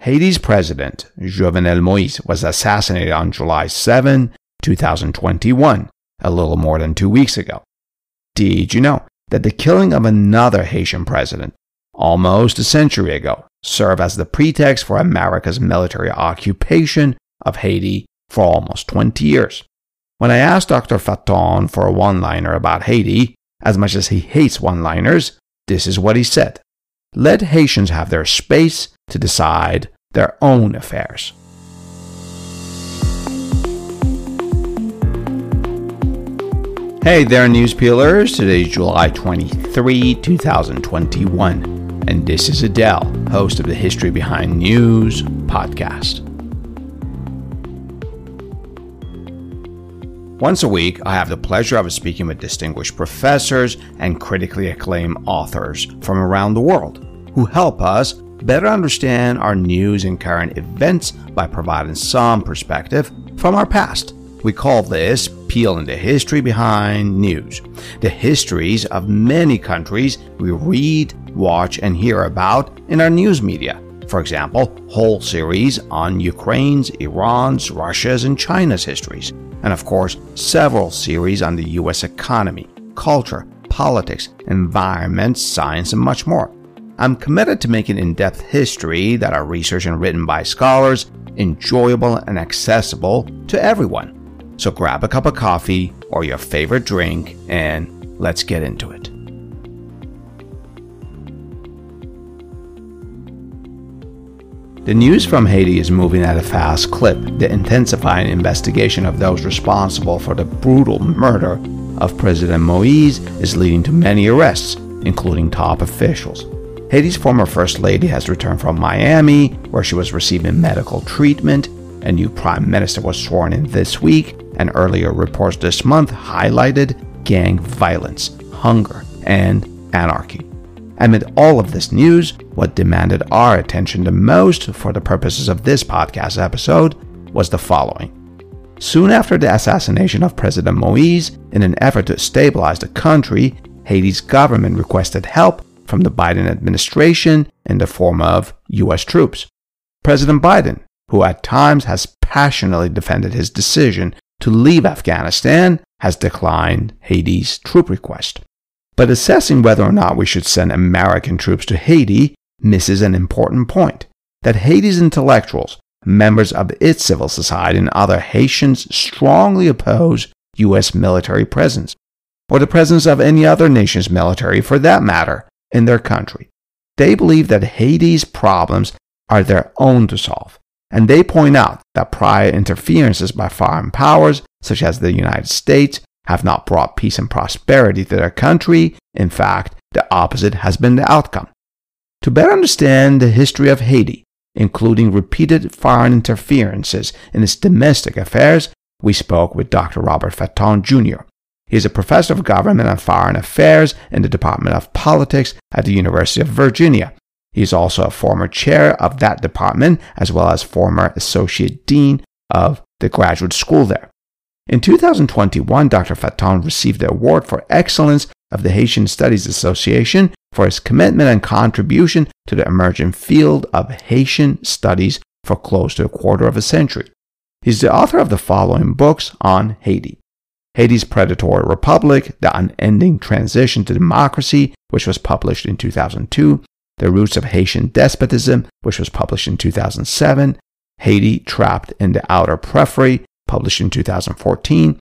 Haiti's president, Jovenel Moïse, was assassinated on July 7, 2021, a little more than two weeks ago. Did you know that the killing of another Haitian president, almost a century ago, served as the pretext for America's military occupation of Haiti for almost 20 years? When I asked Dr. Fatton for a one liner about Haiti, as much as he hates one liners, this is what he said Let Haitians have their space to decide their own affairs. Hey there, news peelers. Today is July 23, 2021, and this is Adel, host of the History Behind News podcast. Once a week, I have the pleasure of speaking with distinguished professors and critically acclaimed authors from around the world who help us better understand our news and current events by providing some perspective from our past. We call this peeling the history behind news, the histories of many countries we read, watch, and hear about in our news media. For example, whole series on Ukraine's, Iran's, Russia's, and China's histories. And of course, several series on the US economy, culture, politics, environment, science, and much more. I'm committed to making in depth history that are researched and written by scholars enjoyable and accessible to everyone. So grab a cup of coffee or your favorite drink and let's get into it. The news from Haiti is moving at a fast clip. The intensifying investigation of those responsible for the brutal murder of President Moise is leading to many arrests, including top officials. Haiti's former First Lady has returned from Miami, where she was receiving medical treatment. A new Prime Minister was sworn in this week, and earlier reports this month highlighted gang violence, hunger, and anarchy. Amid all of this news, what demanded our attention the most for the purposes of this podcast episode was the following. Soon after the assassination of President Moise, in an effort to stabilize the country, Haiti's government requested help from the Biden administration in the form of U.S. troops. President Biden, who at times has passionately defended his decision to leave Afghanistan, has declined Haiti's troop request. But assessing whether or not we should send American troops to Haiti misses an important point that Haiti's intellectuals, members of its civil society, and other Haitians strongly oppose U.S. military presence, or the presence of any other nation's military for that matter, in their country. They believe that Haiti's problems are their own to solve, and they point out that prior interferences by foreign powers, such as the United States, have not brought peace and prosperity to their country. In fact, the opposite has been the outcome. To better understand the history of Haiti, including repeated foreign interferences in its domestic affairs, we spoke with Dr. Robert Fatton Jr., he is a professor of government and foreign affairs in the Department of Politics at the University of Virginia. He is also a former chair of that department, as well as former associate dean of the graduate school there. In 2021, Dr. Fatton received the Award for Excellence of the Haitian Studies Association for his commitment and contribution to the emerging field of Haitian studies for close to a quarter of a century. He's the author of the following books on Haiti Haiti's Predatory Republic, The Unending Transition to Democracy, which was published in 2002, The Roots of Haitian Despotism, which was published in 2007, Haiti Trapped in the Outer Periphery, published in 2014,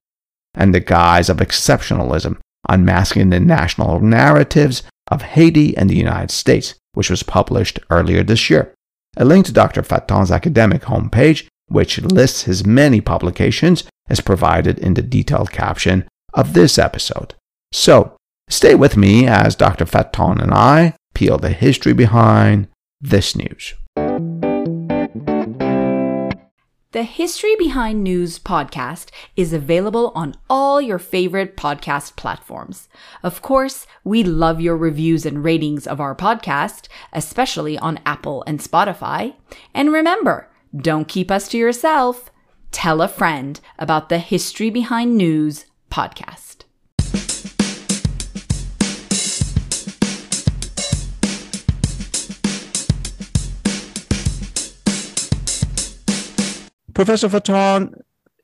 and The Guise of Exceptionalism, Unmasking the National Narratives of Haiti and the United States, which was published earlier this year. A link to Dr. Fatton's academic homepage, which lists his many publications, is provided in the detailed caption of this episode. So, stay with me as Dr. Fatton and I peel the history behind this news. The History Behind News podcast is available on all your favorite podcast platforms. Of course, we love your reviews and ratings of our podcast, especially on Apple and Spotify. And remember, don't keep us to yourself. Tell a friend about the History Behind News podcast. Professor Fatton,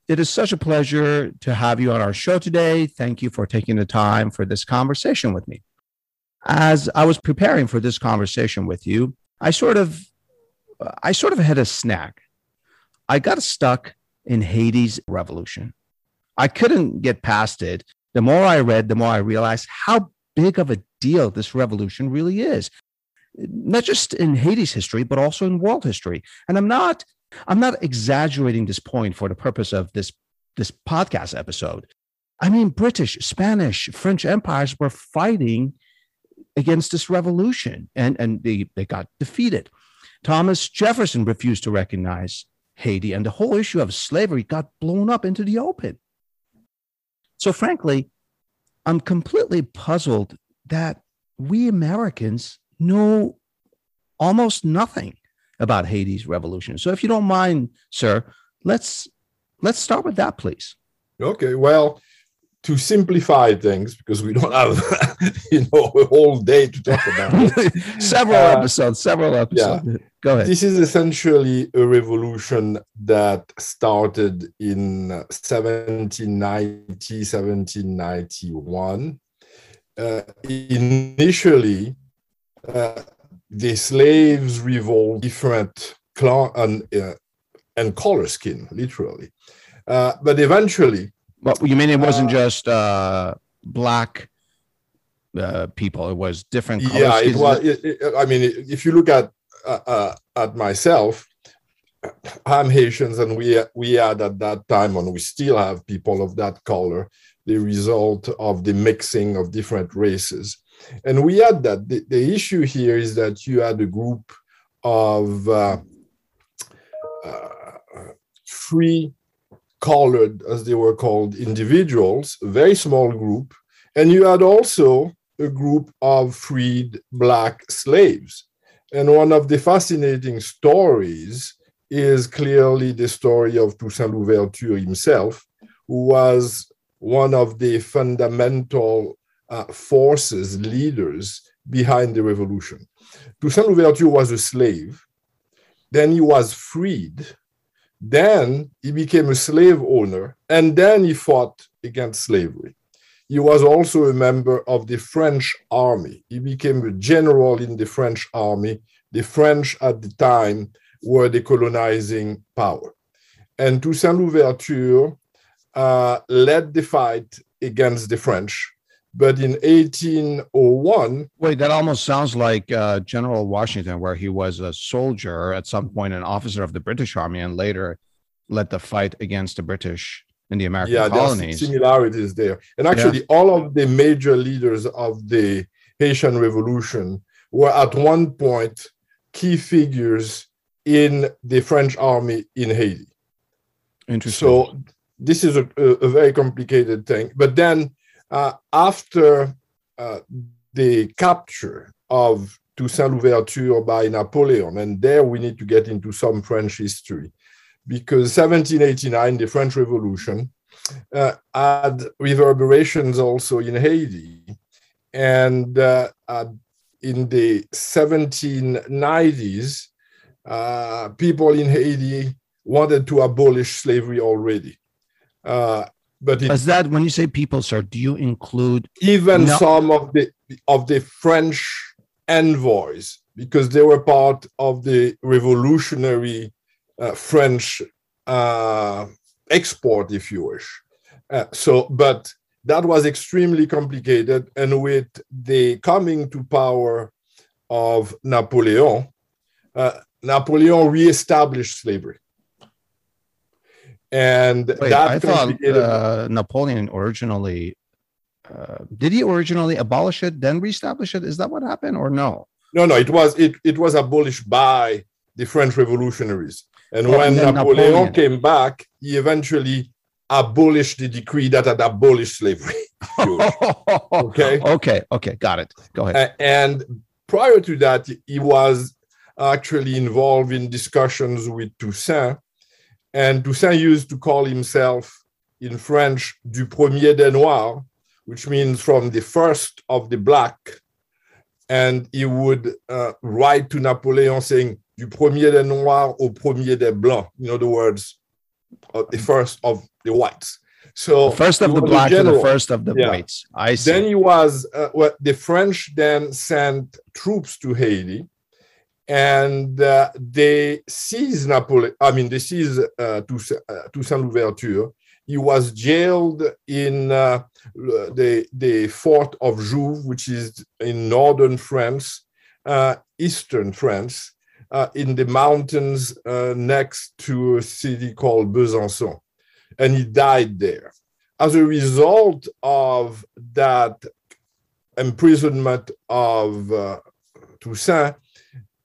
it is such a pleasure to have you on our show today. Thank you for taking the time for this conversation with me. As I was preparing for this conversation with you, I sort of I sort of had a snack. I got stuck in Haiti's revolution. I couldn't get past it. The more I read, the more I realized how big of a deal this revolution really is. Not just in Haiti's history, but also in world history. And I'm not I'm not exaggerating this point for the purpose of this this podcast episode. I mean, British, Spanish, French empires were fighting against this revolution and, and they, they got defeated. Thomas Jefferson refused to recognize Haiti, and the whole issue of slavery got blown up into the open. So, frankly, I'm completely puzzled that we Americans know almost nothing about Haiti's revolution. So, if you don't mind, sir, let's let's start with that, please. Okay. Well, to simplify things, because we don't have you know a whole day to talk about it. several uh, episodes. Several episodes. Yeah. Go ahead. This is essentially a revolution that started in 1790, 1791. Uh, initially, uh, the slaves revolt different and, uh, and color skin, literally. Uh, but eventually, well, you mean it wasn't uh, just uh, black uh, people? It was different. Colors? Yeah, it was. It, it, I mean, if you look at uh, uh, at myself, I'm Haitians, and we we had at that time, and we still have people of that color. The result of the mixing of different races, and we had that. The, the issue here is that you had a group of uh, uh, free colored, as they were called, individuals, a very small group, and you had also a group of freed black slaves. And one of the fascinating stories is clearly the story of Toussaint Louverture himself, who was one of the fundamental uh, forces, leaders behind the revolution. Toussaint Louverture was a slave, then he was freed, then he became a slave owner, and then he fought against slavery. He was also a member of the French army. He became a general in the French army. The French at the time were the colonizing power. And Toussaint Louverture uh, led the fight against the French. But in 1801. Wait, that almost sounds like uh, General Washington, where he was a soldier at some point, an officer of the British Army, and later led the fight against the British in the American yeah, colonies. Yeah, similarities there. And actually, yeah. all of the major leaders of the Haitian Revolution were at one point key figures in the French army in Haiti. Interesting. So this is a, a very complicated thing. But then after uh, the capture of Toussaint Louverture by Napoleon, and there we need to get into some French history because 1789, the French Revolution, uh, had reverberations also in Haiti. And uh, uh, in the 1790s, uh, people in Haiti wanted to abolish slavery already. But it, is that when you say people, sir? Do you include even no. some of the of the French envoys because they were part of the revolutionary uh, French uh, export, if you wish. Uh, so, but that was extremely complicated. And with the coming to power of Napoleon, uh, Napoleon reestablished slavery. And Wait, that I thought uh, Napoleon originally uh, did he originally abolish it, then reestablish it? Is that what happened, or no? No, no. It was it it was abolished by the French revolutionaries. And oh, when and Napoleon, Napoleon, came back, he eventually abolished the decree that had abolished slavery. okay. Okay. Okay. Got it. Go ahead. And prior to that, he was actually involved in discussions with Toussaint. And Toussaint used to call himself in French du premier des noirs, which means from the first of the black. And he would uh, write to Napoleon saying, du premier des noirs au premier des blancs. In other words, uh, the first of the whites. So the first of the blacks and the first of the yeah. whites. I see. Then he was uh, well, the French then sent troops to Haiti, and uh, they seized Napoleon. I mean, they seized uh, Toussaint, uh, Toussaint Louverture. He was jailed in uh, the the fort of Joux, which is in northern France, uh, eastern France, uh, in the mountains uh, next to a city called Besançon. And he died there. As a result of that imprisonment of Toussaint,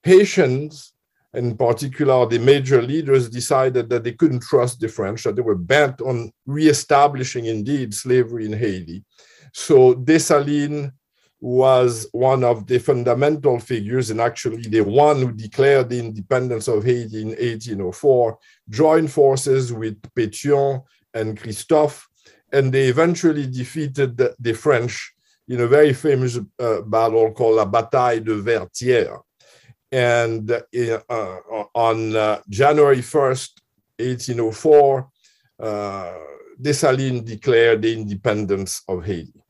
Haitians, in particular the major leaders, decided that they couldn't trust the French, that they were bent on reestablishing indeed slavery in Haiti. So Dessalines was one of the fundamental figures and actually the one who declared the independence of Haiti in 1804, joined forces with Pétion and Christophe, and they eventually defeated the, the French in a very famous uh, battle called La Bataille de Vertières. And uh, uh, on uh, January 1st, 1804, uh, Dessalines declared the independence of Haiti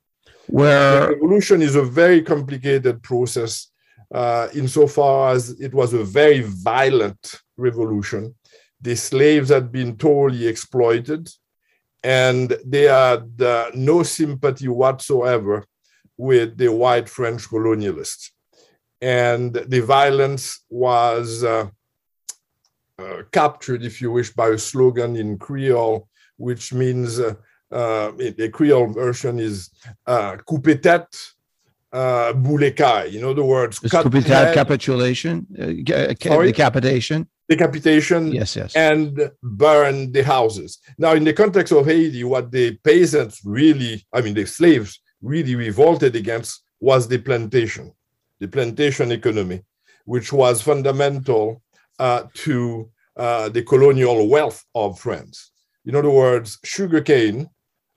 where the revolution is a very complicated process uh, insofar as it was a very violent revolution. The slaves had been totally exploited, and they had uh, no sympathy whatsoever with the white French colonialists. And the violence was uh, uh captured, if you wish, by a slogan in Creole, which means uh, uh, the Creole version is uh, coupé tête, uh, boulekai. In other words, cut coupé tête, capitulation, uh, decapitation. Decapitation. Yes, yes. And burn the houses. Now, in the context of Haiti, what the peasants really, I mean, the slaves really revolted against was the plantation, the plantation economy, which was fundamental uh, to uh, the colonial wealth of France. In other words, sugarcane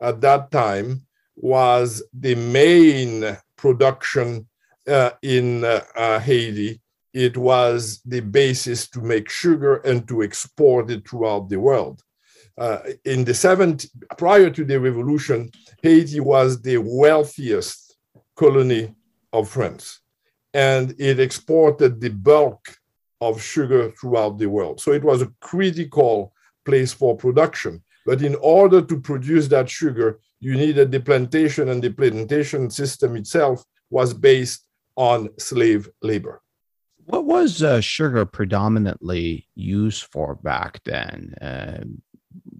at that time was the main production uh, in uh, uh, Haiti. It was the basis to make sugar and to export it throughout the world. Uh, in the 70s, prior to the revolution, Haiti was the wealthiest colony of France, and it exported the bulk of sugar throughout the world. So it was a critical place for production. But in order to produce that sugar, you needed the plantation, and the plantation system itself was based on slave labor. What was uh, sugar predominantly used for back then? Uh,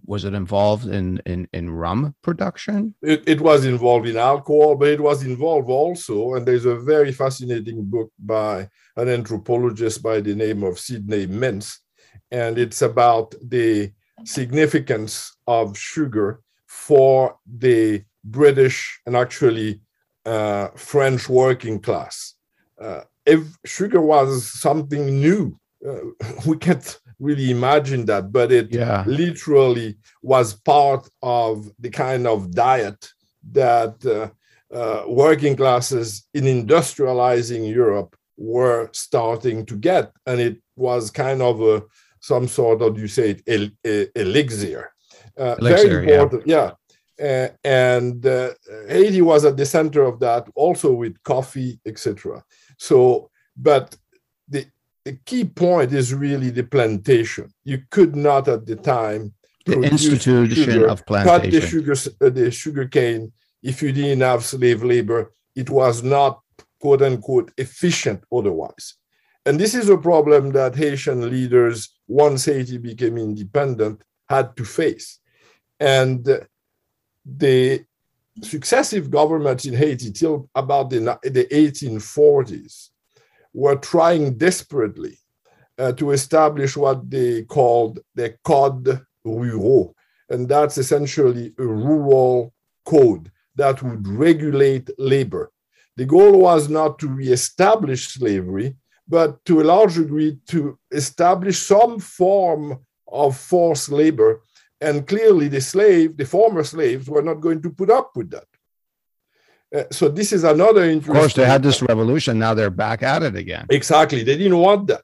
was it involved in, in, in rum production? It, it was involved in alcohol, but it was involved also, and there's a very fascinating book by an anthropologist by the name of Sidney Mintz, and it's about the significance of sugar for the British and actually uh, French working class. Uh, if sugar was something new, uh, we can't really imagine that, but it yeah. literally was part of the kind of diet that uh, uh, working classes in industrializing Europe were starting to get. And it was kind of a some sort of you say it el, el, elixir. Uh, elixir, very important, yeah. yeah. Uh, and uh, Haiti was at the center of that, also with coffee, etc. So, but the, key point is really the plantation. You could not at the time the institution sugar, of plantation cut the sugar uh, the sugar cane if you didn't have slave labor. It was not quote unquote efficient otherwise. And this is a problem that Haitian leaders, once Haiti became independent, had to face. And the successive governments in Haiti, till about the, the 1840s, were trying desperately uh, to establish what they called the Code Rural. And that's essentially a rural code that would regulate labor. The goal was not to reestablish slavery, but to a large degree to establish some form of forced labor. And clearly, the slave, the former slaves, were not going to put up with that. Uh, so this is another interesting. Of course, they had this revolution. Now they're back at it again. Exactly, they didn't want that.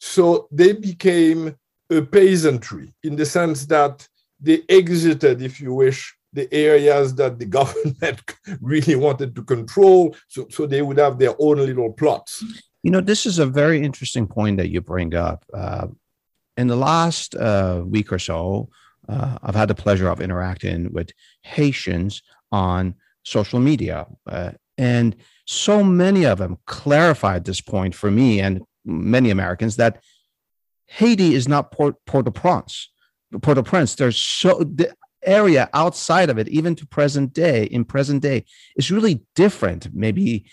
So they became a peasantry in the sense that they exited, if you wish, the areas that the government really wanted to control, so, so they would have their own little plots. You know, this is a very interesting point that you bring up. Uh, in the last uh, week or so, uh, I've had the pleasure of interacting with Haitians on social media. Uh, and so many of them clarified this point for me and many Americans that Haiti is not Port au Prince. Port-au-Prince. There's so the area outside of it, even to present day, in present day, is really different. Maybe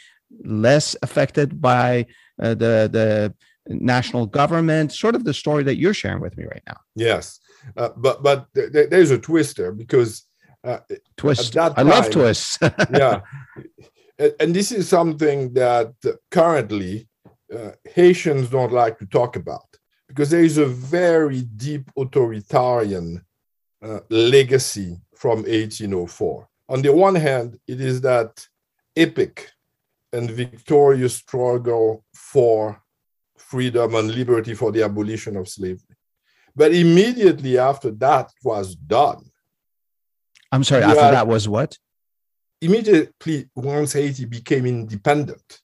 less affected by uh, the the national government. Sort of the story that you're sharing with me right now. Yes, uh, but but th- th- there's a twister because uh, twist. Time, I love twists. yeah, and this is something that currently uh, Haitians don't like to talk about because there is a very deep authoritarian uh, legacy from 1804. On the one hand, it is that epic and victorious struggle for freedom and liberty for the abolition of slavery. But immediately after that was done. I'm sorry, after had, that was what? Immediately, once Haiti became independent,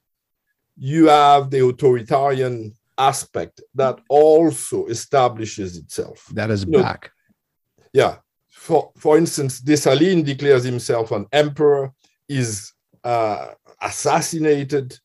you have the authoritarian aspect that also establishes itself. That is you back. Know, yeah. For, for instance, Dessalines declares himself an emperor, is uh, assassinated.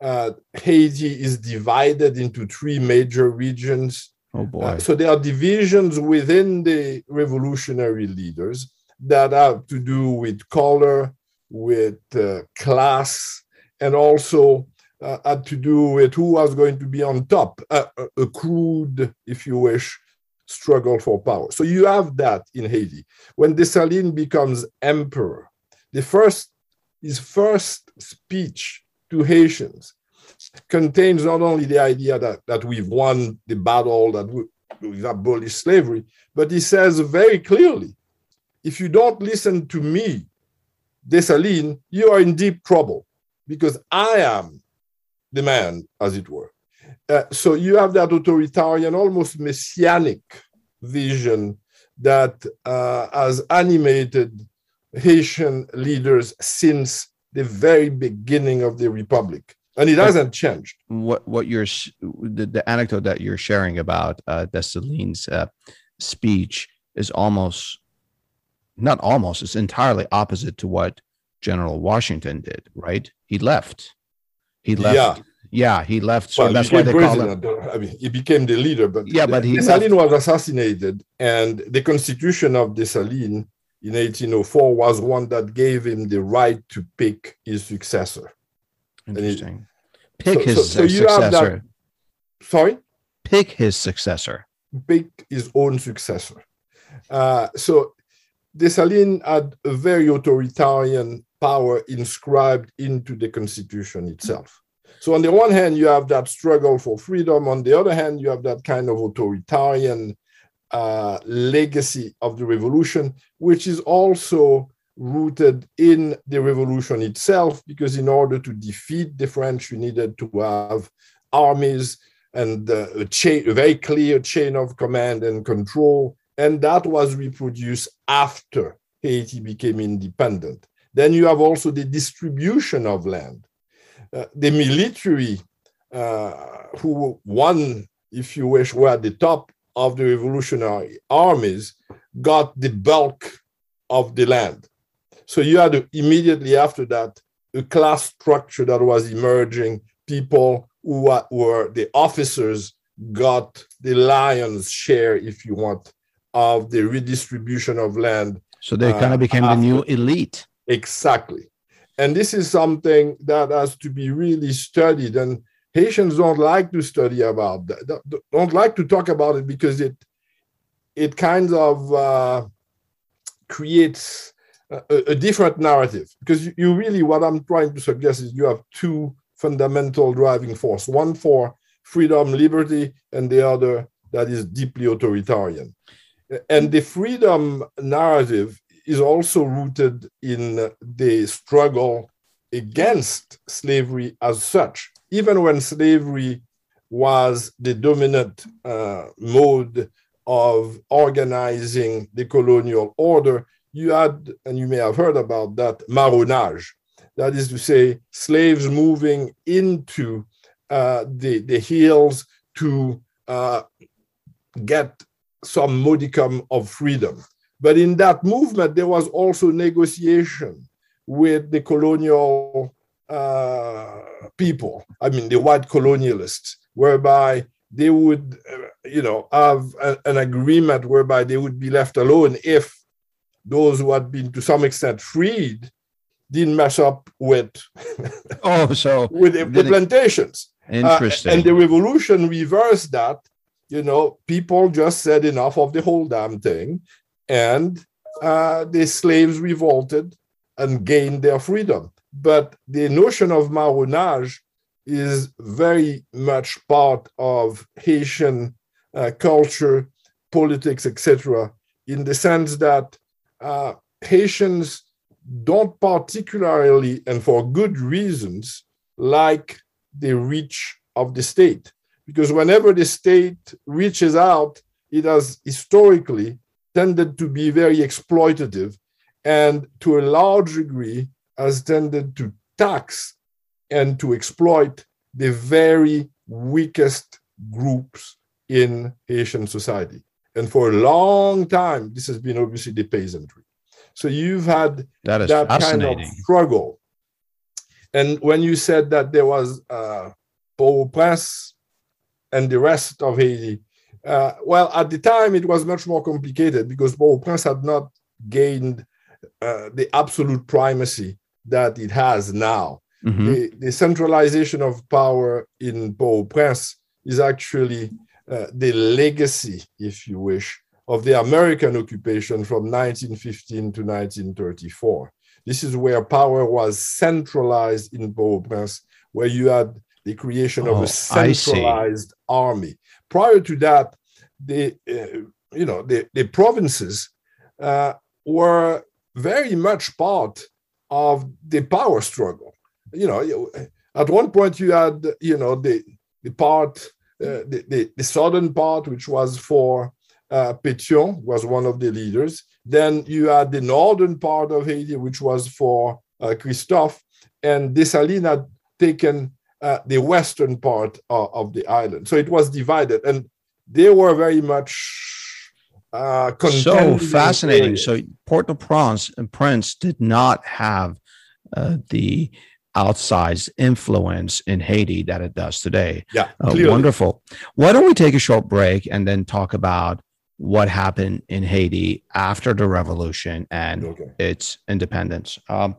Uh, Haiti is divided into three major regions. Oh boy. Uh, so there are divisions within the revolutionary leaders that have to do with color, with uh, class, and also uh, had to do with who was going to be on top, uh, a crude, if you wish, struggle for power. So you have that in Haiti. When Dessalines becomes emperor, the first his first speech to Haitians contains not only the idea that, that we've won the battle, that we, we've abolished slavery, but he says very clearly, if you don't listen to me, Dessalines, you are in deep trouble because I am the man, as it were. Uh, so you have that authoritarian, almost messianic vision that uh, has animated Haitian leaders since the very beginning of the republic, and it hasn't changed. What what you're the, the anecdote that you're sharing about uh, Dessalines' uh, speech is almost not almost; it's entirely opposite to what General Washington did. Right? He left. He left. Yeah. Yeah, he left. So well, that's why they call him. I mean, he became the leader, but yeah, but he Dessalines was assassinated, and the constitution of Dessalines in 1804 was one that gave him the right to pick his successor. Interesting. pick so, his so, so successor. That, sorry. Pick his successor. Pick his own successor. Uh, so Dessalines had a very authoritarian power inscribed into the constitution itself. So on the one hand, you have that struggle for freedom. On the other hand, you have that kind of authoritarian uh, legacy of the revolution, which is also rooted in the revolution itself, because in order to defeat the French, you needed to have armies and uh, a, a very clear chain of command and control. And that was reproduced after Haiti became independent. Then you have also the distribution of land. Uh, the military uh, who won, if you wish, were at the top of the revolutionary armies, got the bulk of the land. So you had immediately after that a class structure that was emerging. People who were the officers got the lion's share, if you want, of the redistribution of land. So they kind of uh, became uh, the new elite. Exactly. And this is something that has to be really studied. And Haitians don't like to study about that, don't like to talk about it because it it kind of uh, creates a, a, different narrative. Because you, you really, what I'm trying to suggest is you have two fundamental driving force: one for freedom, liberty, and the other that is deeply authoritarian. And the freedom narrative is also rooted in the struggle against slavery as such. Even when slavery was the dominant uh, mode of organizing the colonial order, you had, and you may have heard about that, marronage. That is to say, slaves moving into uh, the, the hills to uh, get some modicum of freedom. But in that movement, there was also negotiation with the colonial uh, people, I mean, the white colonialists, whereby they would, uh, you know, have a, an agreement whereby they would be left alone if those who had been to some extent freed didn't mess up with oh so with the, the plantations. Interesting. uh, and the revolution reversed that you know people just said enough of the whole damn thing and uh, the slaves revolted and gained their freedom but the notion of marronage is very much part of Haitian uh, culture, politics, etc., in the sense that uh, Haitians don't particularly, and for good reasons, like the reach of the state. Because whenever the state reaches out, it has historically tended to be very exploitative and to a large degree has tended to tax and to exploit the very weakest groups in Haitian society. And for a long time, this has been obviously the peasantry. So you've had that, that kind of struggle. And when you said that there was uh, Port-au-Prince and the rest of Haiti, uh, well, at the time it was much more complicated because Port-au-Prince had not gained uh, the absolute primacy that it has now. Mm-hmm. The, the, centralization of power in Port-au-Prince is actually uh, the legacy, if you wish, of the American occupation from 1915 to 1934. This is where power was centralized in Port-au-Prince, where you had the creation oh, of a oh, centralized army. Prior to that, the uh, you know the, the provinces uh, were very much part of the power struggle. You know, at one point you had, you know, the the part, uh, the, the, the southern part, which was for uh, Pétion, was one of the leaders. Then you had the northern part of Haiti, which was for uh, Christophe, and Dessalines had taken uh, the western part of, of the island. So it was divided, and they were very much uh, so fascinating. So Port-au-Prince and Prince did not have uh, the outsized influence in Haiti that it does today. Yeah, uh, wonderful. Why don't we take a short break and then talk about what happened in Haiti after the revolution and okay. its independence? Um,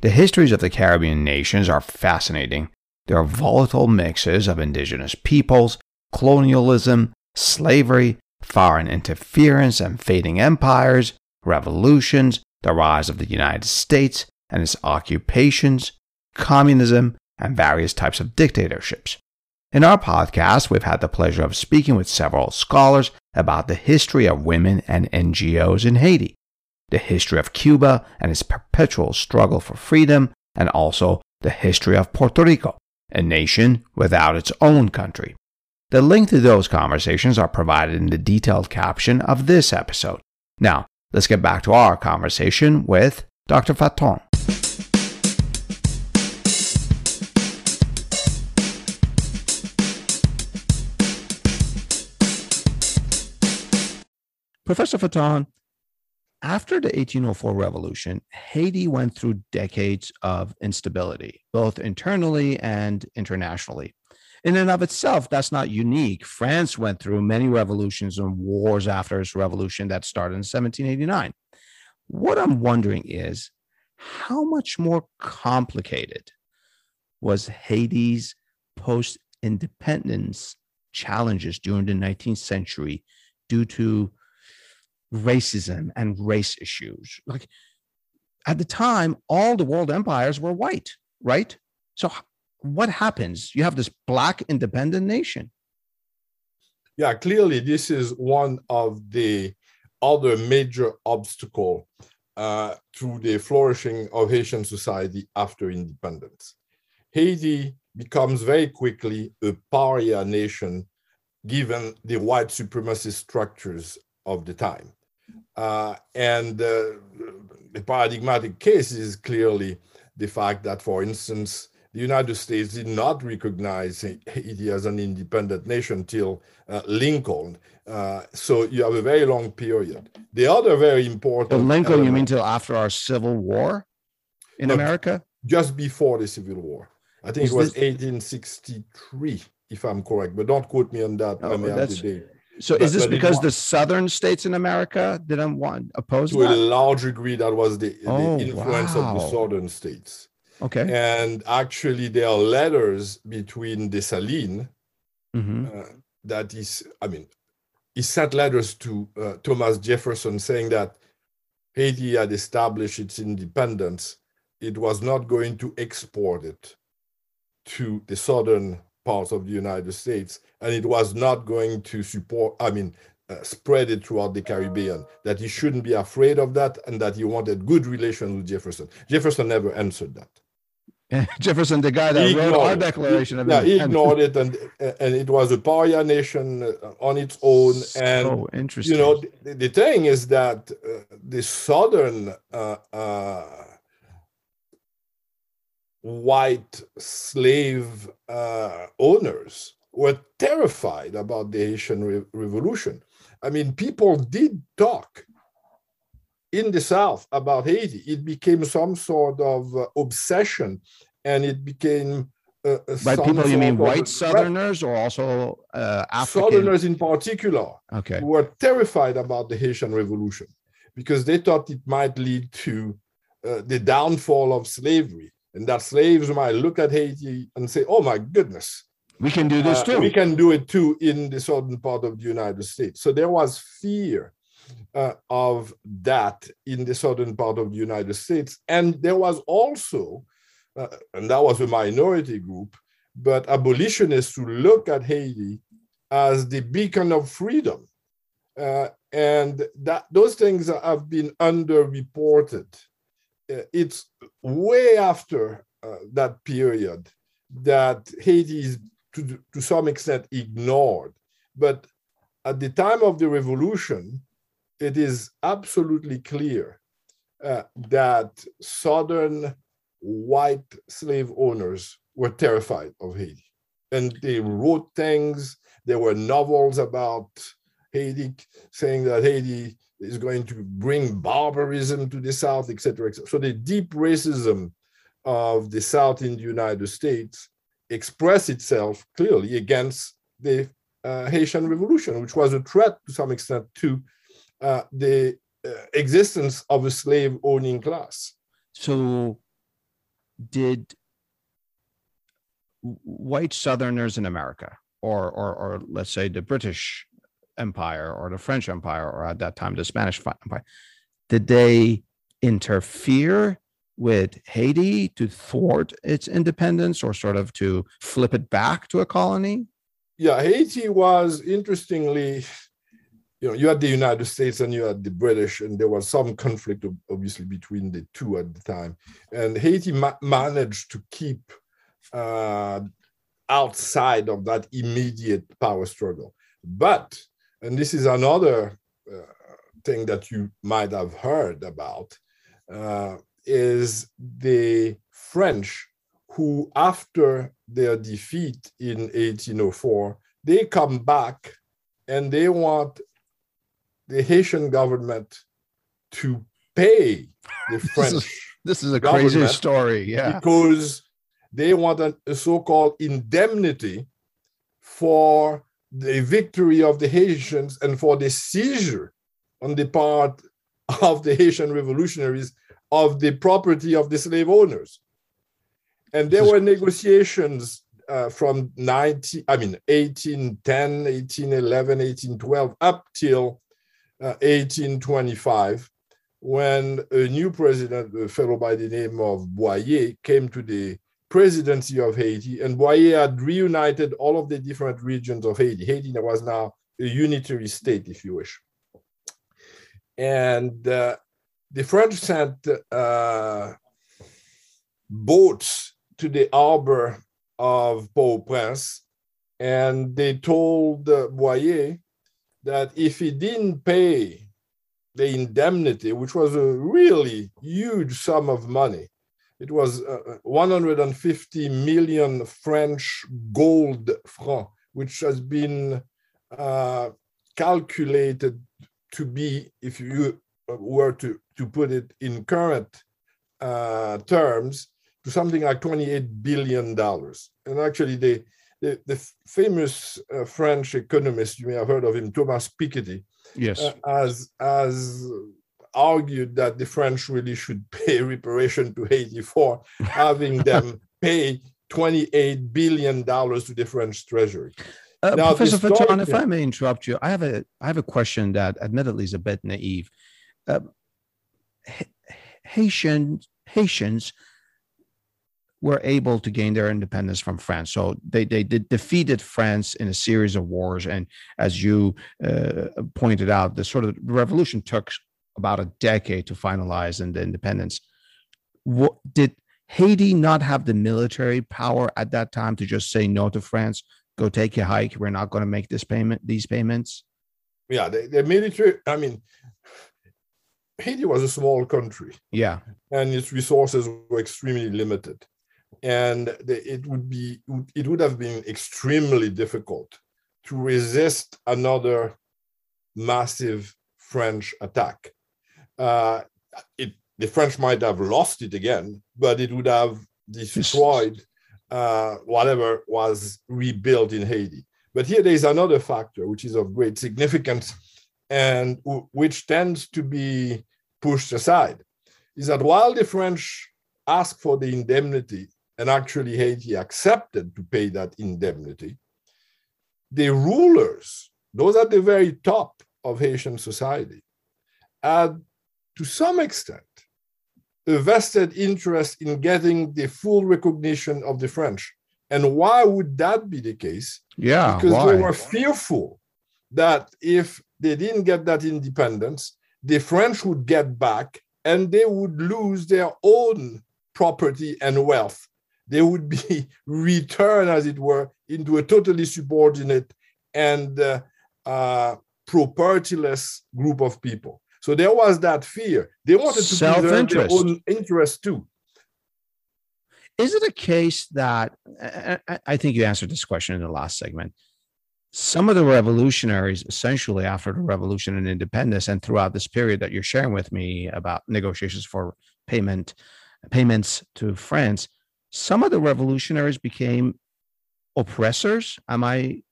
the histories of the Caribbean nations are fascinating. They are volatile mixes of indigenous peoples colonialism, slavery, foreign interference and fading empires, revolutions, the rise of the United States and its occupations, communism, and various types of dictatorships. In our podcast, we've had the pleasure of speaking with several scholars about the history of women and NGOs in Haiti, the history of Cuba and its perpetual struggle for freedom, and also the history of Puerto Rico, a nation without its own country. The link to those conversations are provided in the detailed caption of this episode. Now, let's get back to our conversation with Dr. Fatton. Professor Fatton, after the 1804 revolution, Haiti went through decades of instability, both internally and internationally in and of itself, that's not unique. France went through many revolutions and wars after its revolution that started in 1789. What I'm wondering is how much more complicated was Haiti's post independence challenges during the 19th century due to racism and race issues? Like at the time, all the world empires were white, right? So what happens? You have this black independent nation. Yeah, clearly, this is one of the other major obstacle uh, to the flourishing of Haitian society after independence. Haiti becomes very quickly a pariah nation given the white supremacist structures of the time. Uh, and uh, the paradigmatic case is clearly the fact that, for instance, the United States did not recognize Haiti as an independent nation till uh, Lincoln. Uh, so you have a very long period. The other very important. Well, Lincoln, element, you mean till after our Civil War in America? Just before the Civil War. I think it was this... 1863, if I'm correct, but don't quote me on that. Oh, I may have the date. So but, is this because the southern states in America didn't want oppose to that? a large degree that was the, oh, the influence wow. of the southern states. Okay. And actually, there are letters between Dessalines mm-hmm. uh, that is, I mean, he sent letters to uh, Thomas Jefferson saying that Haiti had established its independence. It was not going to export it to the southern parts of the United States, and it was not going to support, I mean, uh, spread it throughout the Caribbean, that he shouldn't be afraid of that, and that he wanted good relations with Jefferson. Jefferson never answered that. Jefferson, the guy that wrote our Declaration he, of yeah, he ignored it, and and it was a pariah nation uh, on its own. And so interesting. You know, the, the thing is that uh, the southern uh, uh, white slave uh, owners were terrified about the Haitian Re- Revolution. I mean, people did talk in the South about Haiti. It became some sort of uh, obsession, and it became uh, by people you mean white Southerners or also uh, African? Southerners in particular, okay, were terrified about the Haitian Revolution because they thought it might lead to uh, the downfall of slavery, and that slaves might look at Haiti and say, "Oh my goodness." We can do this uh, too. we can do it too in the southern part of the United States. So there was fear uh, of that in the southern part of the United States. And there was also, uh, and that was a minority group, but abolitionists who look at Haiti as the beacon of freedom. Uh, and that those things have been underreported. Uh, it's way after uh, that period that Haiti is to, to some extent ignored. But at the time of the revolution, it is absolutely clear uh, that Southern white slave owners were terrified of Haiti. And they wrote things, there were novels about Haiti saying that Haiti is going to bring barbarism to the South, etc. etc. So the deep racism of the South in the United States expressed itself clearly against the uh, Haitian Revolution, which was a threat to some extent to uh, the uh, existence of a slave owning class. So, did white Southerners in America, or, or, or let's say the British Empire or the French Empire, or at that time the Spanish Empire, did they interfere with Haiti to thwart its independence or sort of to flip it back to a colony? Yeah, Haiti was interestingly you know, you had the United States and you had the British, and there was some conflict, obviously, between the two at the time. And Haiti ma- managed to keep uh, outside of that immediate power struggle. But, and this is another uh, thing that you might have heard about, uh, is the French who, after their defeat in 1804, they come back and they want the Haitian government to pay the French. this, is, this is a crazy story, yeah. Because they want a, a so-called indemnity for the victory of the Haitians and for the seizure on the part of the Haitian revolutionaries of the property of the slave owners. And there were negotiations uh, from 19, I mean, 1810, 1811, 1812, up till 1825 uh, when a new president, a fellow by the name of Boyer, came to the presidency of Haiti, and Boyer had reunited all of the different regions of Haiti. Haiti was now a unitary state, if you wish. And uh, the French sent uh, boats to the harbor of Port-au-Prince and they told uh, Boyer that if he didn't pay the indemnity, which was a really huge sum of money, it was uh, 150 million French gold franc, which has been uh, calculated to be, if you were to, to put it in current uh, terms, to something like 28 billion dollars. And actually, they, the, the famous uh, French economist, you may have heard of him, Thomas Piketty, yes, uh, has, has argued that the French really should pay reparation to Haiti for having them pay 28 billion dollars to the French treasury. Uh, now, Professor Fatton, if I may interrupt you, I have a I have a question that admittedly is a bit naive. Uh, Haitian Haitians were able to gain their independence from France. So they, they did defeated France in a series of wars. And as you uh, pointed out, the sort of revolution took about a decade to finalize and the independence. What, did Haiti not have the military power at that time to just say no to France? Go take your hike. We're not going to make this payment, these payments. Yeah, the, the military. I mean, Haiti was a small country. Yeah, and its resources were extremely limited and the, it would be it would have been extremely difficult to resist another massive French attack. Uh, it, the French might have lost it again, but it would have destroyed uh, whatever was rebuilt in Haiti. But here there is another factor which is of great significance and w- which tends to be pushed aside is that while the French asked for the indemnity and actually Haiti accepted to pay that indemnity, the rulers, those at the very top of Haitian society, had to some extent a vested interest in getting the full recognition of the French. And why would that be the case? Yeah, because why? they were fearful that if they didn't get that independence, the French would get back and they would lose their own property and wealth they would be returned, as it were, into a totally subordinate and uh, uh, propertyless group of people. So there was that fear. They wanted to preserve their own interest too. Is it a case that I think you answered this question in the last segment? Some of the revolutionaries, essentially after the revolution and independence, and throughout this period that you're sharing with me about negotiations for payment payments to France, some of the revolutionaries became oppressors. Am I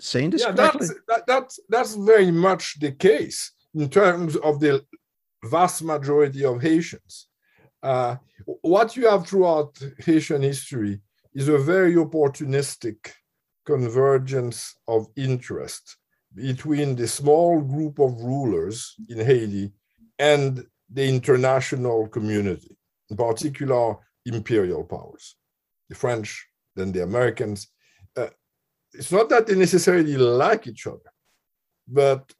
saying this yeah, correctly? That's, that, that's, that's very much the case in terms of the vast majority of Haitians. Uh, what you have throughout Haitian history is a very opportunistic convergence of interest between the small group of rulers in Haiti and the international community, in particular imperial powers, the French, then the Americans. Uh, it's not that they necessarily like each other, but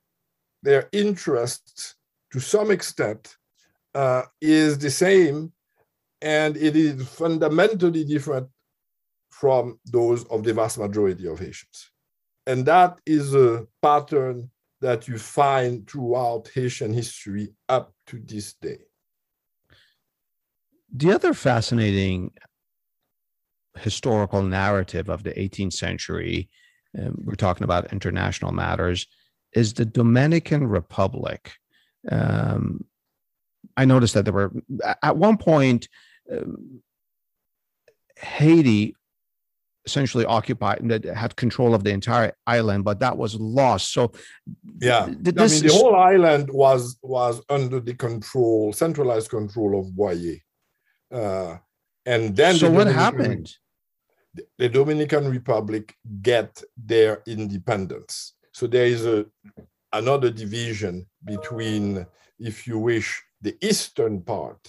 their interests, to some extent, uh, is the same, and it is fundamentally different from those of the vast majority of Haitians. And that is a pattern that you find throughout Haitian history up to this day the other fascinating historical narrative of the 18th century, um, we're talking about international matters, is the Dominican Republic. Um, I noticed that there were, at one point, um, Haiti essentially occupied that had control of the entire island, but that was lost. So, yeah, th- I mean, the whole island was was under the control, centralized control of Boyer. Uh, and then so the what happened? The Dominican Republic get their independence. So there is a another division between, if you wish, the eastern part,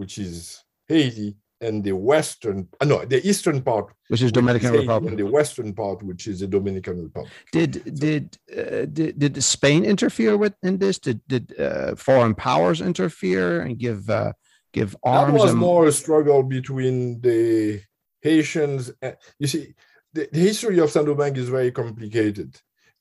which is Haiti, and the western uh, no the eastern part which is dominican is republic and the western part which is the dominican republic did so, did, uh, did did spain interfere with in this did did uh, foreign powers interfere and give uh, give arms. That was and... more a struggle between the Haitians. You see, the, the history of Saint Domingue is very complicated.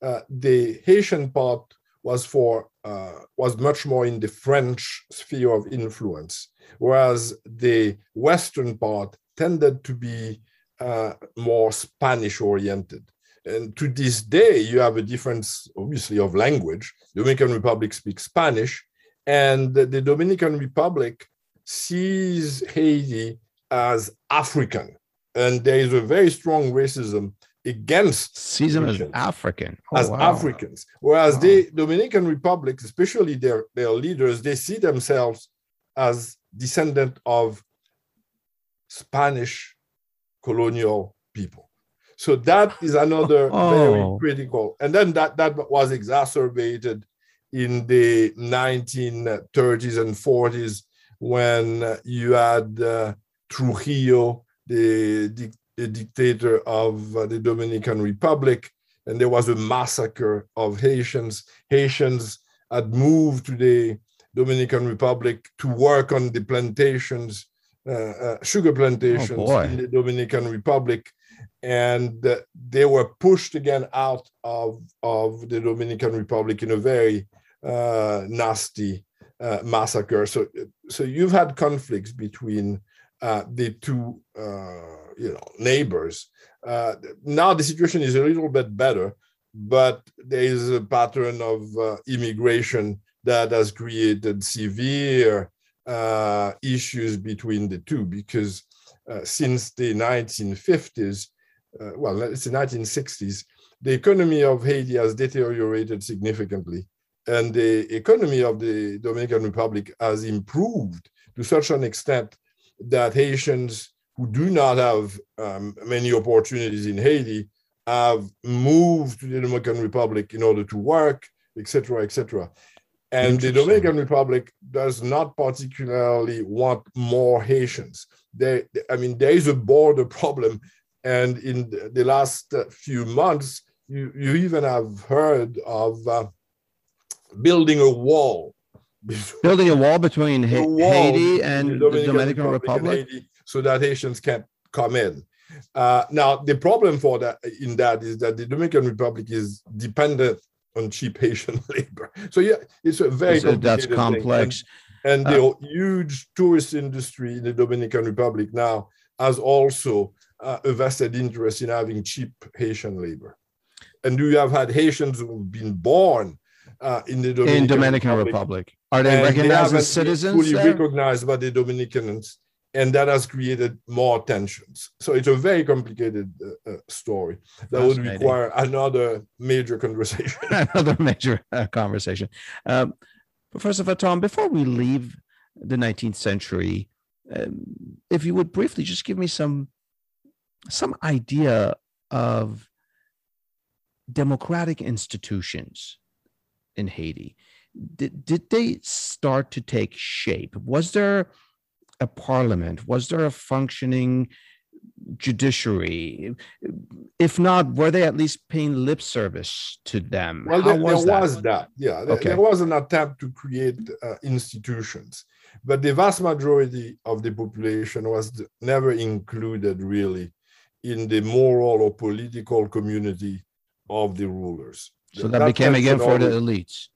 Uh, the Haitian part was for uh, was much more in the French sphere of influence, whereas the western part tended to be uh, more Spanish oriented. And to this day, you have a difference, obviously, of language. The Dominican Republic speaks Spanish, and the Dominican Republic sees Haiti as African. And there is a very strong racism against them as African, oh, as wow. Africans. Whereas wow. the Dominican Republic, especially their, their leaders, they see themselves as descendant of Spanish colonial people. So that is another oh. very critical. And then that, that was exacerbated in the 1930s and 40s when you had uh, Trujillo, the, the, the, dictator of uh, the Dominican Republic, and there was a massacre of Haitians. Haitians had moved to the Dominican Republic to work on the plantations, uh, uh sugar plantations oh in the Dominican Republic and uh, they were pushed again out of, of the Dominican Republic in a very uh, nasty uh, massacre. So, so you've had conflicts between uh, the two, uh, you know, neighbors. Uh, now the situation is a little bit better, but there is a pattern of immigration that has created severe issues between the two because since the 1950s, uh, well, it's the 1960s, the economy of Haiti has deteriorated significantly. And the economy of the Dominican Republic has improved to such an extent that Haitians who do not have um, many opportunities in Haiti have moved to the Dominican Republic in order to work, etc., etc. And the Dominican Republic does not particularly want more Haitians. They, I mean, there is a border problem and in the last few months, you, you even have heard of uh, building a wall. Building a wall between ha- wall Haiti and the Dominican, Dominican Republic, Republic? so that Haitians can't come in. Uh, now, the problem for that in that is that the Dominican Republic is dependent on cheap Haitian labor. So yeah, it's a very so that's complex. And, and the uh, huge tourist industry in the Dominican Republic now has also uh, a vested interest in having cheap Haitian labor. And you have had Haitians who've been born uh, in the Dominican, in Dominican Republic. Republic. Are they recognized they as citizens? Fully there? recognized by the Dominicans, and that has created more tensions. So it's a very complicated uh, uh story that would require another major conversation. another major uh, conversation. Um, Professor Fatton, before we leave the 19th century, um, if you would briefly just give me some some idea of democratic institutions in Haiti. Did, did they start to take shape? Was there a parliament? Was there a functioning judiciary? If not, were they at least paying lip service to them? Well, there was, there that? was that? Yeah, there, okay. there, was an attempt to create uh, institutions, but the vast majority of the population was never included really in the moral or political community of the rulers. So that, that became again for always, the elites.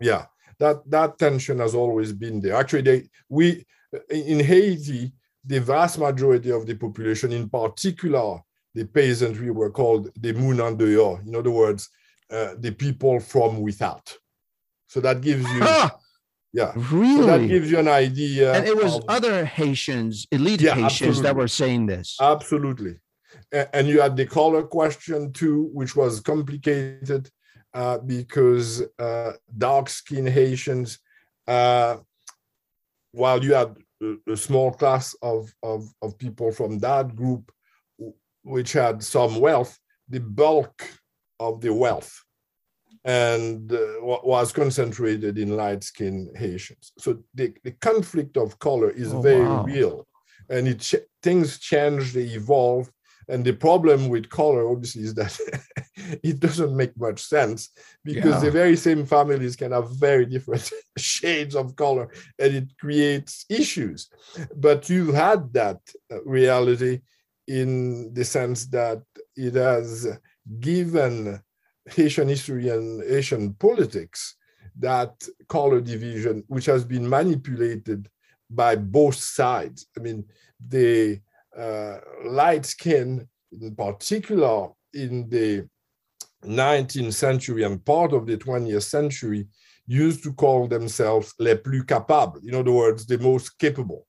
Yeah, that that tension has always been there. Actually, they we in Haiti, the vast majority of the population, in particular the peasantry, were called the moun en dehors. In other words, uh, the people from without. So that gives you. Yeah. Really? So that gives you an idea. And it was of, other Haitians, elite yeah, Haitians, absolutely. that were saying this. Absolutely and you had the color question too, which was complicated uh, because uh, dark skinned Haitians, uh, while you had a, a, small class of, of, of people from that group which had some wealth, the bulk of the wealth and uh, was concentrated in light skinned Haitians. So the, the conflict of color is oh, very wow. real and it ch- things change, they evolve and the problem with color, obviously, is that it doesn't make much sense because yeah. the very same families can have very different shades of color and it creates issues. But you had that uh, reality in the sense that it has given Haitian history and Haitian politics that color division, which has been manipulated by both sides. I mean, the uh, light skin, in particular in the 19th century and part of the 20th century, used to call themselves les plus capables. In other words, the most capable.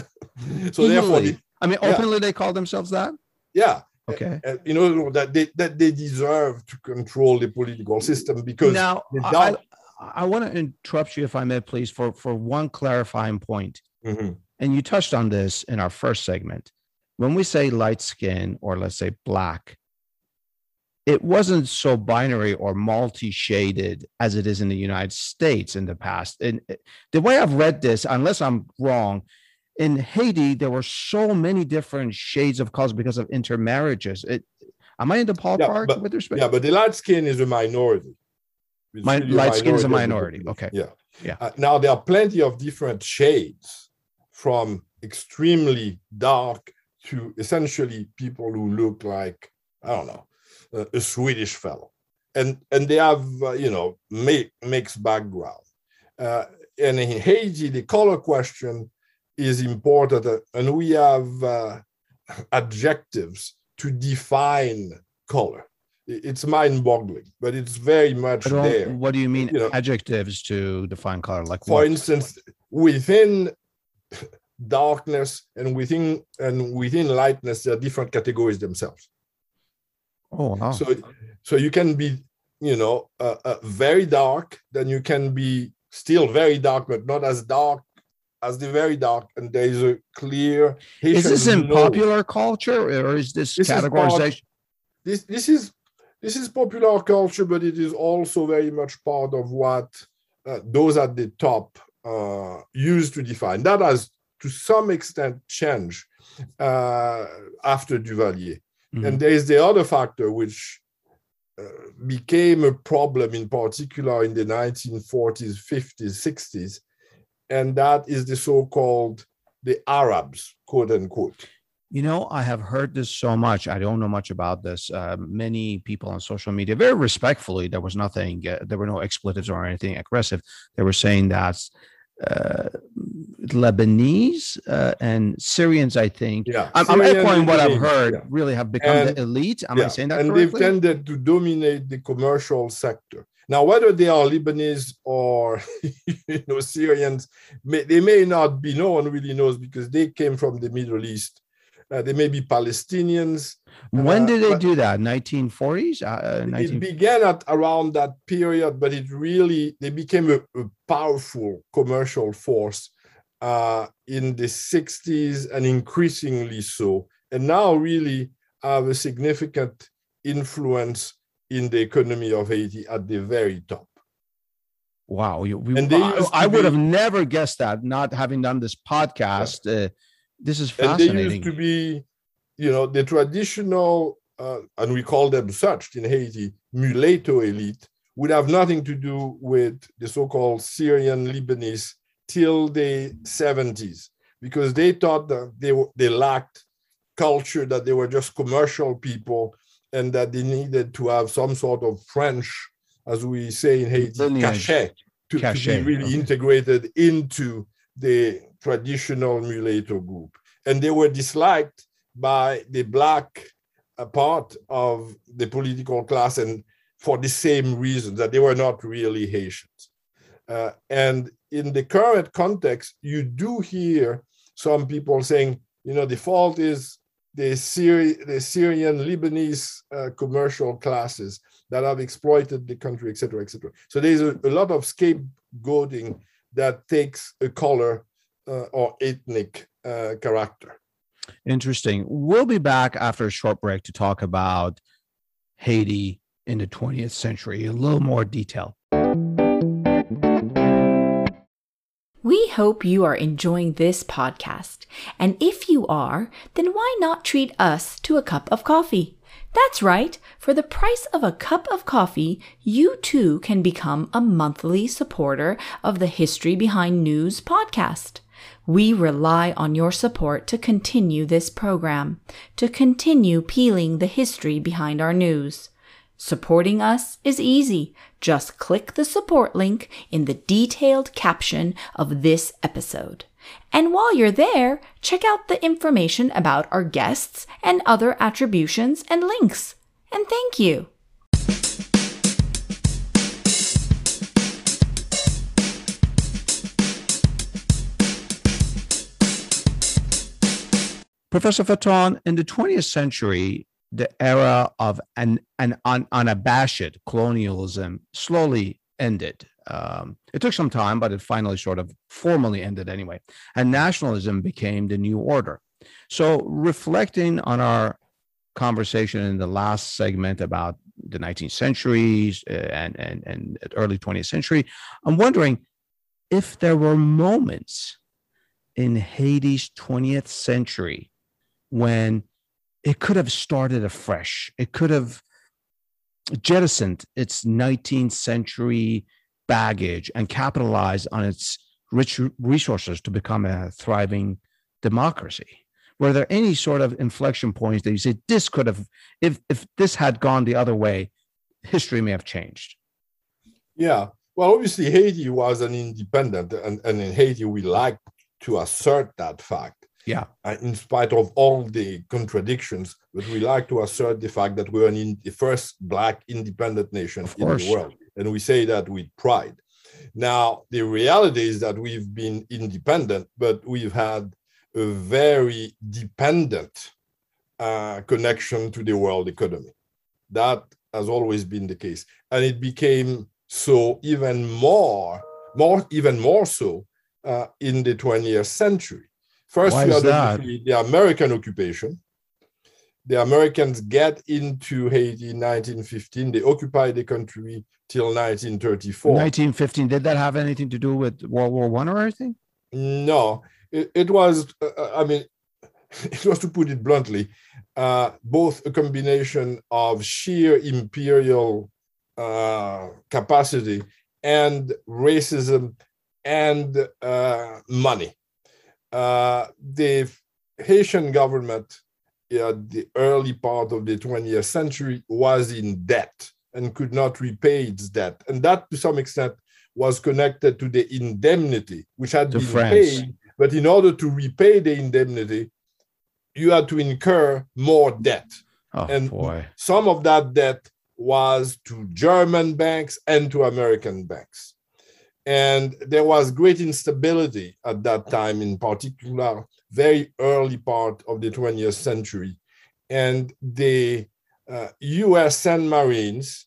so therefore, the, I mean, openly yeah. they call themselves that. Yeah. Okay. You know that they that they deserve to control the political system because now I, I want to interrupt you if I may, please, for for one clarifying point. Mm-hmm. And you touched on this in our first segment. When we say light skin or let's say black, it wasn't so binary or multi-shaded as it is in the United States in the past. And the way I've read this, unless I'm wrong, in Haiti there were so many different shades of colors because of intermarriages. It, am I in the ballpark yeah, with respect? Yeah, but the light skin is a minority. My, light skin is a minority. Okay. Yeah. Yeah. Uh, now there are plenty of different shades, from extremely dark to essentially people who look like I don't know a Swedish fellow, and and they have uh, you know mixed background. Uh, and in Haiti, the color question is important, uh, and we have uh, adjectives to define color. It's mind-boggling, but it's very much there. What do you mean you know, adjectives to define color? Like, for what? instance, within darkness and within and within lightness, there are different categories themselves. Oh, wow. So, so you can be, you know, uh, uh, very dark, then you can be still very dark, but not as dark as the very dark. And there is a clear. Is this in no. popular culture, or is this, this categorization? Is part, this this is this is popular culture, but it is also very much part of what uh, those at the top uh, used to define. That has, to some extent, changed uh, after Duvalier. Mm-hmm. And there is the other factor which uh, became a problem in particular in the 1940s, 50s, 60s, and that is the so-called the Arabs, quote unquote. You know, I have heard this so much. I don't know much about this. Uh, many people on social media, very respectfully, there was nothing, uh, there were no expletives or anything aggressive. They were saying that uh, Lebanese uh, and Syrians, I think. Yeah, I'm, I'm echoing what I've heard. Yeah. Really have become and, the elite. Am yeah. I saying that and correctly? they've tended to dominate the commercial sector. Now, whether they are Lebanese or you know Syrians, may, they may not be. No one really knows because they came from the Middle East. Uh, they may be Palestinians. When uh, did they do that? 1940s? Uh, 19... It began at around that period, but it really they became a, a powerful commercial force uh, in the 60s and increasingly so. And now really have a significant influence in the economy of Haiti at the very top. Wow. We, and I, I would be, have never guessed that, not having done this podcast. Yeah. Uh, this is fascinating. And they used to be, you know, the traditional, uh, and we call them such in Haiti, mulatto elite, would have nothing to do with the so called Syrian Lebanese till the 70s because they thought that they, they lacked culture, that they were just commercial people, and that they needed to have some sort of French, as we say in Haiti, cachet, to, cachet. to be really okay. integrated into the traditional mulatto group. And they were disliked by the black uh, part of the political class and for the same reason that they were not really Haitians. Uh, and in the current context, you do hear some people saying, you know, the fault is the, Syri- the Syrian Lebanese uh, commercial classes that have exploited the country, etc., etc. So there's a, a, lot of scapegoating that takes a color or ethnic uh, character. Interesting. We'll be back after a short break to talk about Haiti in the 20th century, in a little more detail. We hope you are enjoying this podcast. And if you are, then why not treat us to a cup of coffee? That's right. For the price of a cup of coffee, you too can become a monthly supporter of the History Behind News podcast. We rely on your support to continue this program, to continue peeling the history behind our news. Supporting us is easy. Just click the support link in the detailed caption of this episode. And while you're there, check out the information about our guests and other attributions and links. And thank you. Professor Fatton, in the 20th century, the era of an, an un, unabashed colonialism slowly ended. Um, it took some time, but it finally sort of formally ended anyway. And nationalism became the new order. So, reflecting on our conversation in the last segment about the 19th centuries uh, and, and, and early 20th century, I'm wondering if there were moments in Haiti's 20th century when it could have started afresh. It could have jettisoned its 19th century baggage and capitalized on its rich resources to become a thriving democracy. Were there any sort of inflection points that you said this could have, if if this had gone the other way, history may have changed? Yeah. Well, obviously, Haiti was an independent, and, and in Haiti, we like to assert that fact. Yeah. Uh, in spite of all the contradictions, but we like to assert the fact that we're in the first Black independent nation in the world. And we say that with pride. Now, the reality is that we've been independent, but we've had a very dependent uh, connection to the world economy. That has always been the case. And it became so even more, more even more so uh, in the 20th century First, Why you had the American occupation. The Americans get into Haiti in 1915. They occupy the country till 1934. 1915. Did that have anything to do with World War One or anything? No, it, it was. Uh, I mean, it was to put it bluntly, uh, both a combination of sheer imperial uh, capacity and racism and uh, money uh, the Haitian government at the early part of the 20th century was in debt and could not repay its debt. And that, to some extent, was connected to the indemnity, which had to been France. paid. But in order to repay the indemnity, you had to incur more debt. Oh, and boy. some of that debt was to German banks and to American banks. And there was great instability at that time, in particular, very early part of the 20th century. And the uh, US and Marines,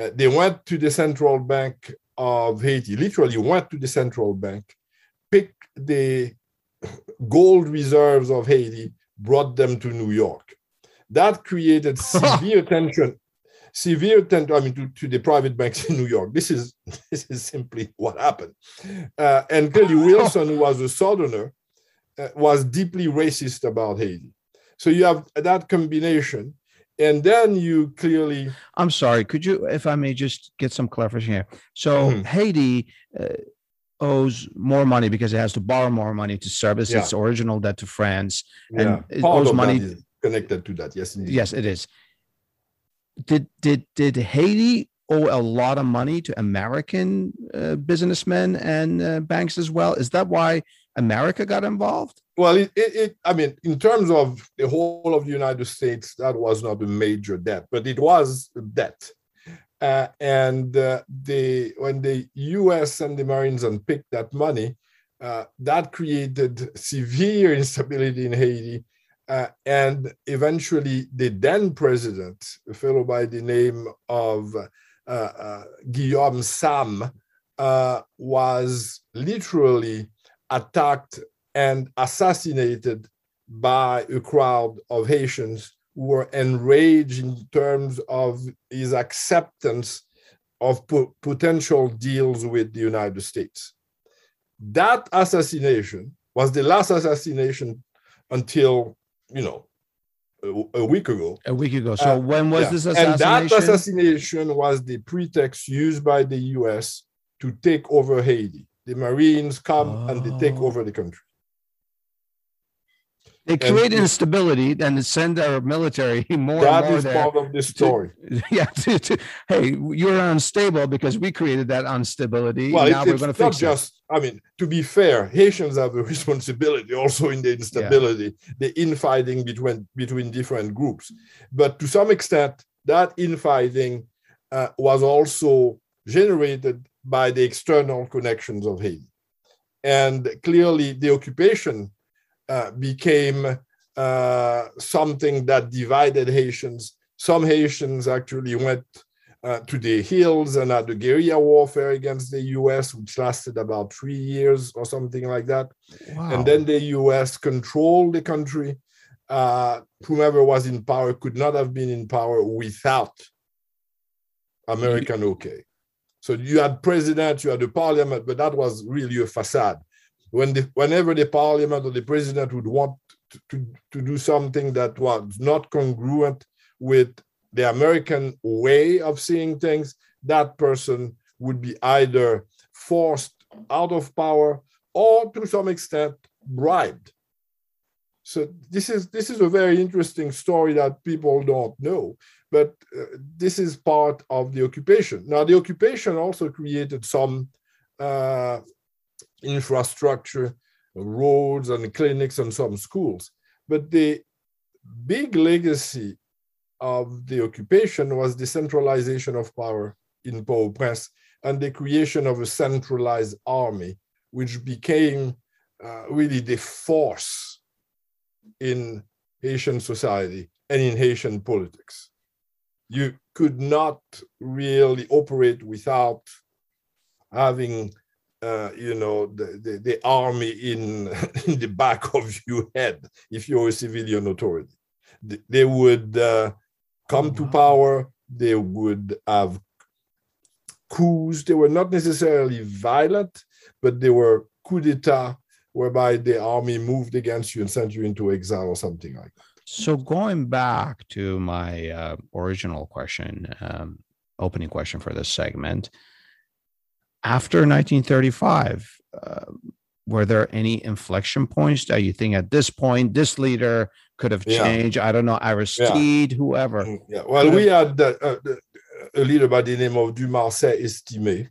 uh, they went to the central bank of Haiti, literally went to the central bank, picked the gold reserves of Haiti, brought them to New York. That created severe tension severe tension, I mean, to, to the private banks in New York. This is this is simply what happened. Uh, and clearly, Wilson, who was a Southerner, uh, was deeply racist about Haiti. So you have that combination, and then you clearly. I'm sorry. Could you, if I may, just get some clarification here? So mm-hmm. Haiti. Uh, owes more money because it has to borrow more money to service yeah. its original debt to France, and yeah. it Part owes money connected to that. Yes, indeed. yes, it is did did did Haiti owe a lot of money to American uh, businessmen and uh, banks as well? Is that why America got involved? Well, it, it, it, I mean, in terms of the whole of the United States, that was not a major debt, but it was debt. Uh, and uh, the when the U.S. and the Marines unpicked that money, uh, that created severe instability in Haiti uh, and eventually, the then president, a fellow by the name of uh, uh, Guillaume Sam, uh, was literally attacked and assassinated by a crowd of Haitians who were enraged in terms of his acceptance of po- potential deals with the United States. That assassination was the last assassination until you know, a, a, week ago. A week ago. So uh, when was yeah. this assassination? And that assassination was the pretext used by the U.S. to take over Haiti. The Marines come oh. and they take over the country. They create and, instability and send our military more that and more is there. part of the story. To, yeah. To, to, hey, you're unstable because we created that instability. Well, now it, we're going to fix just, it. I mean, to be fair, Haitians have a responsibility also in the instability, yeah. the infighting between between different groups. But to some extent, that infighting uh, was also generated by the external connections of Haiti. And clearly, the occupation uh, became uh, something that divided Haitians. Some Haitians actually went uh, to the hills and had a guerrilla warfare against the US, which lasted about three years or something like that. Wow. And then the US controlled the country. Uh, whomever was in power could not have been in power without American okay. So you had president, you had the parliament, but that was really a facade. When the, whenever the parliament or the president would want to, to, to do something that was not congruent with the American way of seeing things, that person would be either forced out of power or to some extent bribed. So this is this is a very interesting story that people don't know but uh, this is part of the occupation. Now, the occupation also created some uh, infrastructure, roads and clinics and some schools. But the big legacy of the occupation was the centralization of power in Port-au-Prince and the creation of a centralized army, which became uh, really the force in Haitian society and in Haitian politics you could not really operate without having uh, you know the, the, the, army in in the back of your head if you're a civilian authority. They would uh, come to power. They would have coups. They were not necessarily violent but they were coup d'etat whereby the army moved against you and sent you into exile or something like that. So going back to my uh, original question, um, opening question for this segment, after 1935, uh, were there any inflection points that you think at this point this leader could have changed? Yeah. I don't know, Aristide, yeah. whoever. Mm, yeah. Well, we had uh, a leader by the name of Dumarsais Estimé,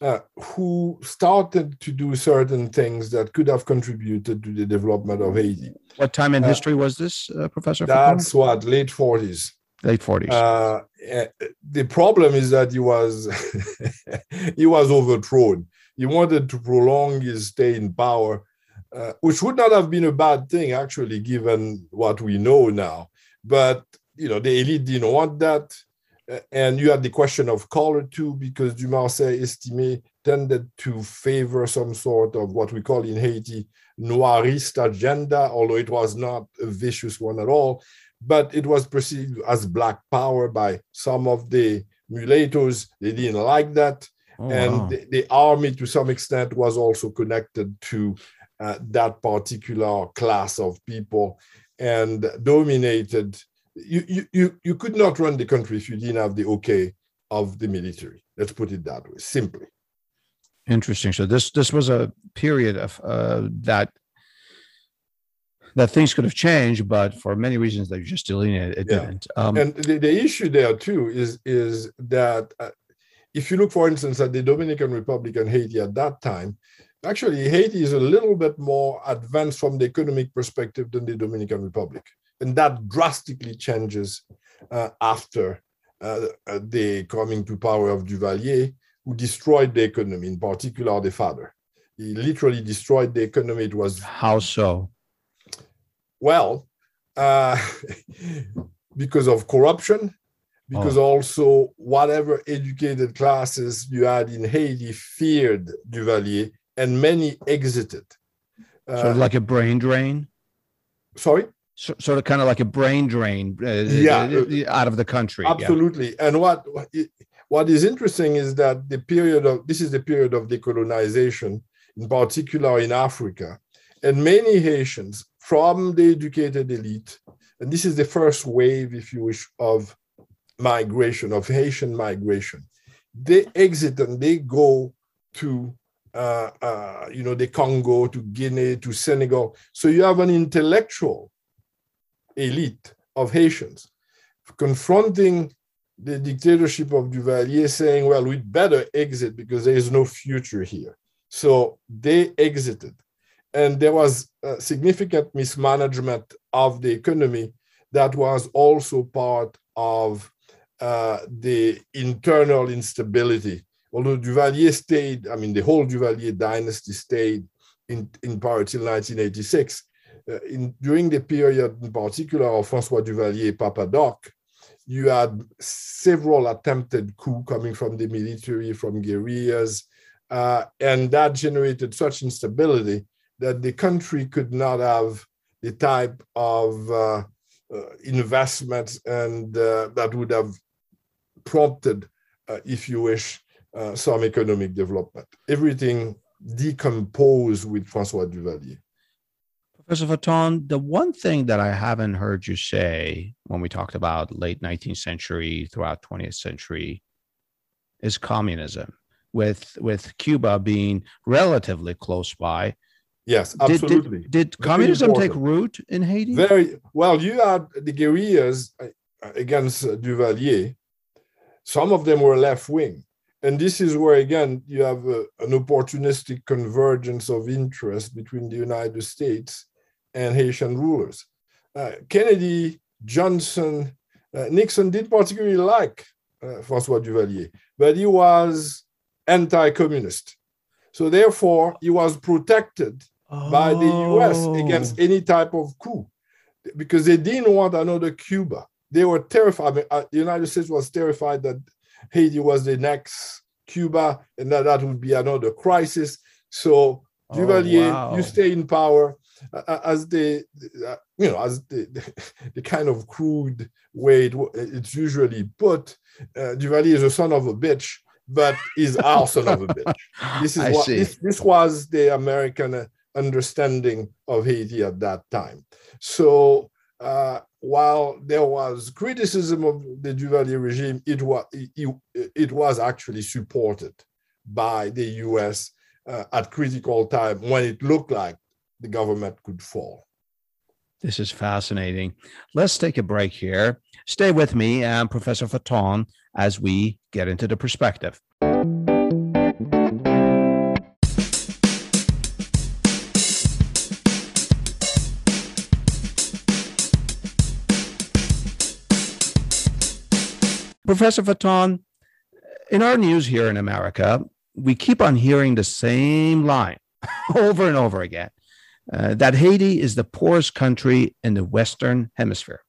uh, who started to do certain things that could have contributed to the development of Haiti. What time in uh, history was this, uh, Professor? That's Foucault? what late forties. Late forties. Uh, eh, the problem is that he was he was overthrown. He wanted to prolong his stay in power, uh, which would not have been a bad thing actually, given what we know now. But you know, the elite didn't want that and you had the question of color too, because Dumarsais Estimé tended to favor some sort of what we call in Haiti noirist agenda, although it was not a vicious one at all. But it was perceived as black power by some of the mulattoes. They didn't like that. Oh, and wow. the, the, army, to some extent, was also connected to uh, that particular class of people and dominated you, you, you could not run the country if you didn't have the okay of the military. Let's put it that way, simply. Interesting. So this this was a period of uh, that that things could have changed, but for many reasons that you just delineated, it yeah. didn't. Um, and the, the issue there too is is that uh, if you look, for instance, at the Dominican Republic and Haiti at that time, actually Haiti is a little bit more advanced from the economic perspective than the Dominican Republic and that drastically changes uh, after uh, uh, the coming to power of Duvalier, who destroyed the economy, in particular the father. He literally destroyed the economy. It was how so? Well, uh, because of corruption, because oh. also whatever educated classes you had in Haiti feared Duvalier, and many exited. Sort of like a brain drain. Sorry so, sort of kind of like a brain drain uh, yeah. Uh, out of the country absolutely yeah. and what what is interesting is that the period of this is the period of decolonization in particular in africa and many haitians from the educated elite and this is the first wave if you wish of migration of haitian migration they exit and they go to uh, uh, you know, the Congo to Guinea to Senegal. So you have an intellectual elite of Haitians confronting the dictatorship of Duvalier, saying, well, we'd better exit because there is no future here. So they exited. And there was significant mismanagement of the economy that was also part of uh, the internal instability. Although Duvalier stayed, I mean, the whole Duvalier dynasty stayed in, in power till 1986. Uh, in, during the period, in particular, of Francois Duvalier, Papa Doc, you had several attempted coups coming from the military, from guerrillas, uh, and that generated such instability that the country could not have the type of uh, uh, investments and uh, that would have prompted, uh, if you wish, uh, some economic development. Everything decomposed with Francois Duvalier. Professor Fatton, the one thing that I haven't heard you say when we talked about late 19th century throughout 20th century is communism, with with Cuba being relatively close by. Yes, absolutely. Did, did, did communism take root in Haiti? Very well. You had the guerrillas uh, against Duvalier. Some of them were left wing, and this is where again you have a, an opportunistic convergence of interest between the United States and Haitian rulers. Uh, Kennedy, Johnson, uh, Nixon did particularly like uh, Francois Duvalier, but he was anti-communist. So therefore, he was protected oh. by the US against any type of coup because they didn't want another Cuba. They were terrified. I mean, uh, the United States was terrified that Haiti was the next Cuba and that that would be another crisis. So Duvalier, oh, wow. you stay in power uh, as the uh, you know as the, the, the, kind of crude way it, it's usually put. Uh, Duvalier is a son of a bitch, but is our son of a bitch. This is I what this, this, was the American understanding of Haiti at that time. So uh, while there was criticism of the Duvalier regime, it was it, it was actually supported by the U.S. Uh, at critical time when it looked like the government could fall. This is fascinating. Let's take a break here. Stay with me and Professor Fatton as we get into the perspective. Professor Fatton, in our news here in America, we keep on hearing the same line over and over again uh, that Haiti is the poorest country in the Western Hemisphere.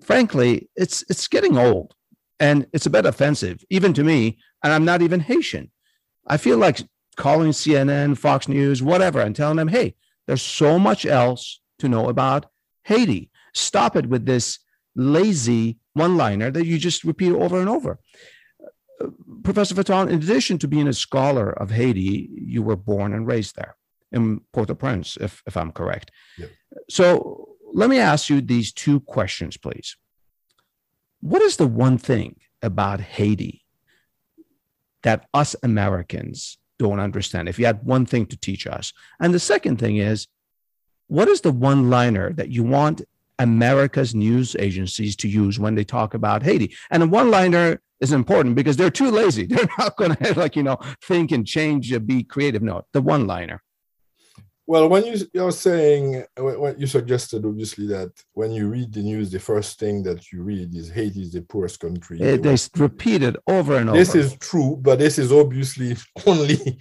Frankly, it's it's getting old, and it's a bit offensive, even to me. And I'm not even Haitian. I feel like calling CNN, Fox News, whatever, and telling them, "Hey, there's so much else to know about Haiti. Stop it with this lazy one-liner that you just repeat over and over." Uh, Professor Fatton, in addition to being a scholar of Haiti, you were born and raised there in Port-au-Prince, if, if I'm correct. So let me ask you these two questions, please. What is the one thing about Haiti that us Americans don't understand? If you had one thing to teach us. And the second thing is, what is the one liner that you want America's news agencies to use when they talk about Haiti? And a one liner is important because they're too lazy. They're not going to, like, you know, think and change, and be creative. No, the one liner. Well, when you, you're saying, when you suggested obviously that when you read the news, the first thing that you read is Haiti is the poorest country. It the is repeated over and over. This is true, but this is obviously only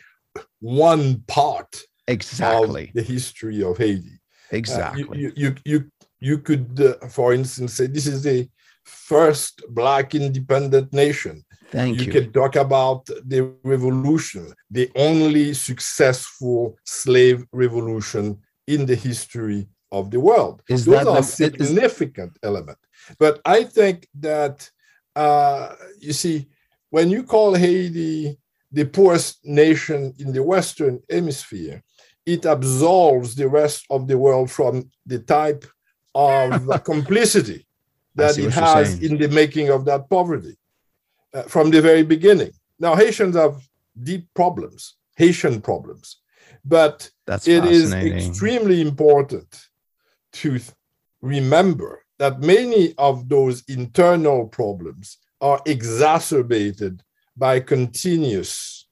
one part exactly the history of Haiti. Exactly. Uh, you, you, you, you could, uh, for instance, say this is the first Black independent nation. Thank you. You can talk about the revolution, the only successful slave revolution in the history of the world. Is Those that are the, significant is... element. But I think that uh, you see, when you call Haiti the poorest nation in the Western Hemisphere, it absolves the rest of the world from the type of the complicity that it has in the making of that poverty uh, from the very beginning. Now, Haitians have deep problems. Haitian problems. But That's it is extremely important to remember that many of those internal problems are exacerbated by continuous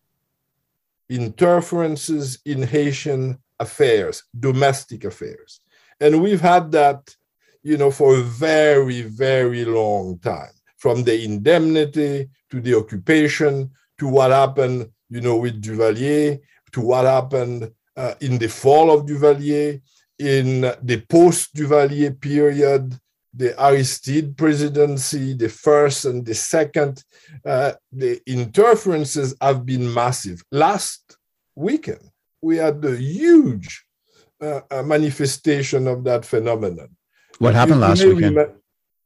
interferences in Haitian affairs, domestic affairs. And we've had that, you know, for a very, very long time, from the indemnity to the occupation to what happened, you know, with Duvalier, to what happened uh, in the fall of Duvalier, in the post Duvalier period, the Aristide presidency, the first and the second, uh, the interferences have been massive. Last weekend, we had a huge uh, uh, manifestation of that phenomenon. what happened You- you last may weekend? remem-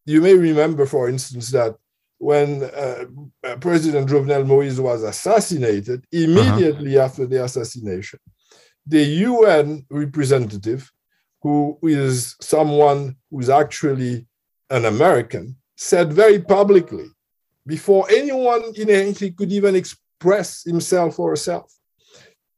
you may remember, for instance, that when uh, uh, President Jovenel Moïse was assassinated, Uh-huh. immediately after the assassination, the UN representative, who is someone who's actually an American, said very publicly, before anyone in Haiti could even express himself or herself,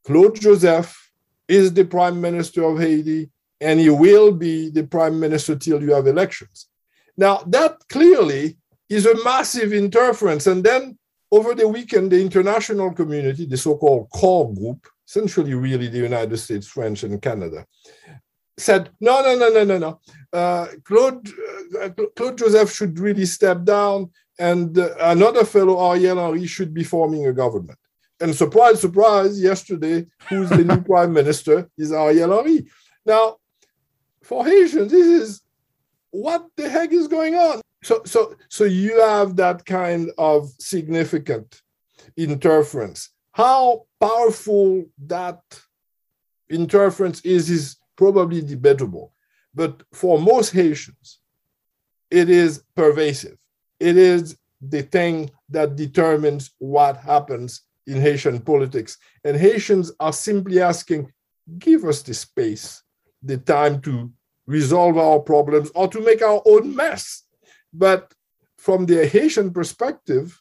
Claude Joseph is the prime minister of Haiti, and he will be the prime minister till you have elections. Now, that clearly is a massive interference. And then over the weekend, the international community, the so called core group, essentially really the United States, French, and Canada, said, no, no, no, no, no, no. Uh, Claude, uh, Claude Joseph should really step down, and uh, another fellow, Ariel Henry, should be forming a government. And surprise, surprise, yesterday, who's the new prime minister is Ariel Henry. Now, for Haitians, this is what the heck is going on? So, so, so you have that kind of significant interference. How powerful that interference is is probably debatable, but for most Haitians, it is pervasive. It is the thing that determines what happens in Haitian politics. And Haitians are simply asking, give us the space, the time to resolve our problems or to make our own mess. But from the Haitian perspective,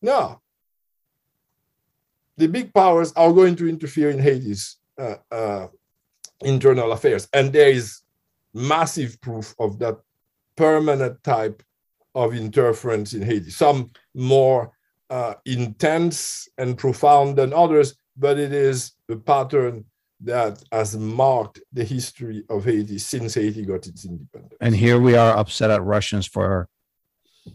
no. The big powers are going to interfere in Haiti's uh, uh, internal affairs. And there is massive proof of that permanent type of interference in Haiti. Some more uh, intense and profound than others, but it is a pattern that has marked the history of Haiti since Haiti got its independence. And here we are upset at Russians for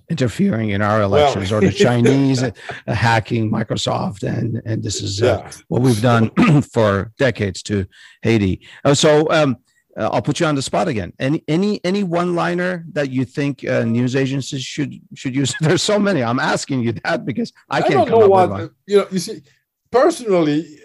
interfering in our elections or the Chinese hacking Microsoft. And, and this is uh, Yeah. what we've done for decades to Haiti. Uh, so um, uh, I'll put you on the spot again. Any any any one liner that you think uh, news agencies should should use? There's so many. I'm asking you that because I I, can't don't come know up what with one. you know. You see, personally,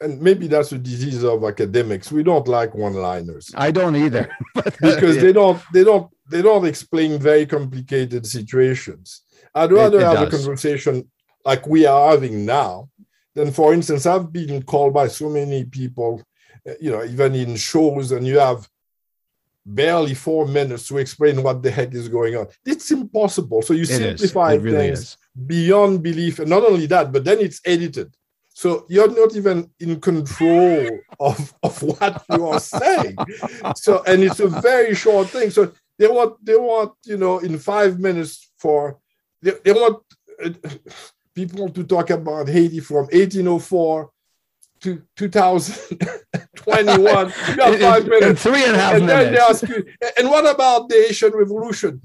and maybe that's a disease of academics. We don't like one-liners I don't either. But, because yeah. they don't they don't they don't explain very complicated situations. I'd rather it have a conversation like we are having now than, for instance, I've been called by so many people, uh, you know, even in shows, and you have barely four minutes to explain what the heck is going on. It's impossible. So you It simplify really things is. beyond belief. And not only that, but then it's edited. So you're not even in control of, of what you are saying. So and it's a very short thing. So they want they want you know in five minutes for they, they want uh, people to talk about Haiti from 1804 to 2021. you have In- five in minutes three and a half and then they minutes. ask you, and what about the Haitian Revolution?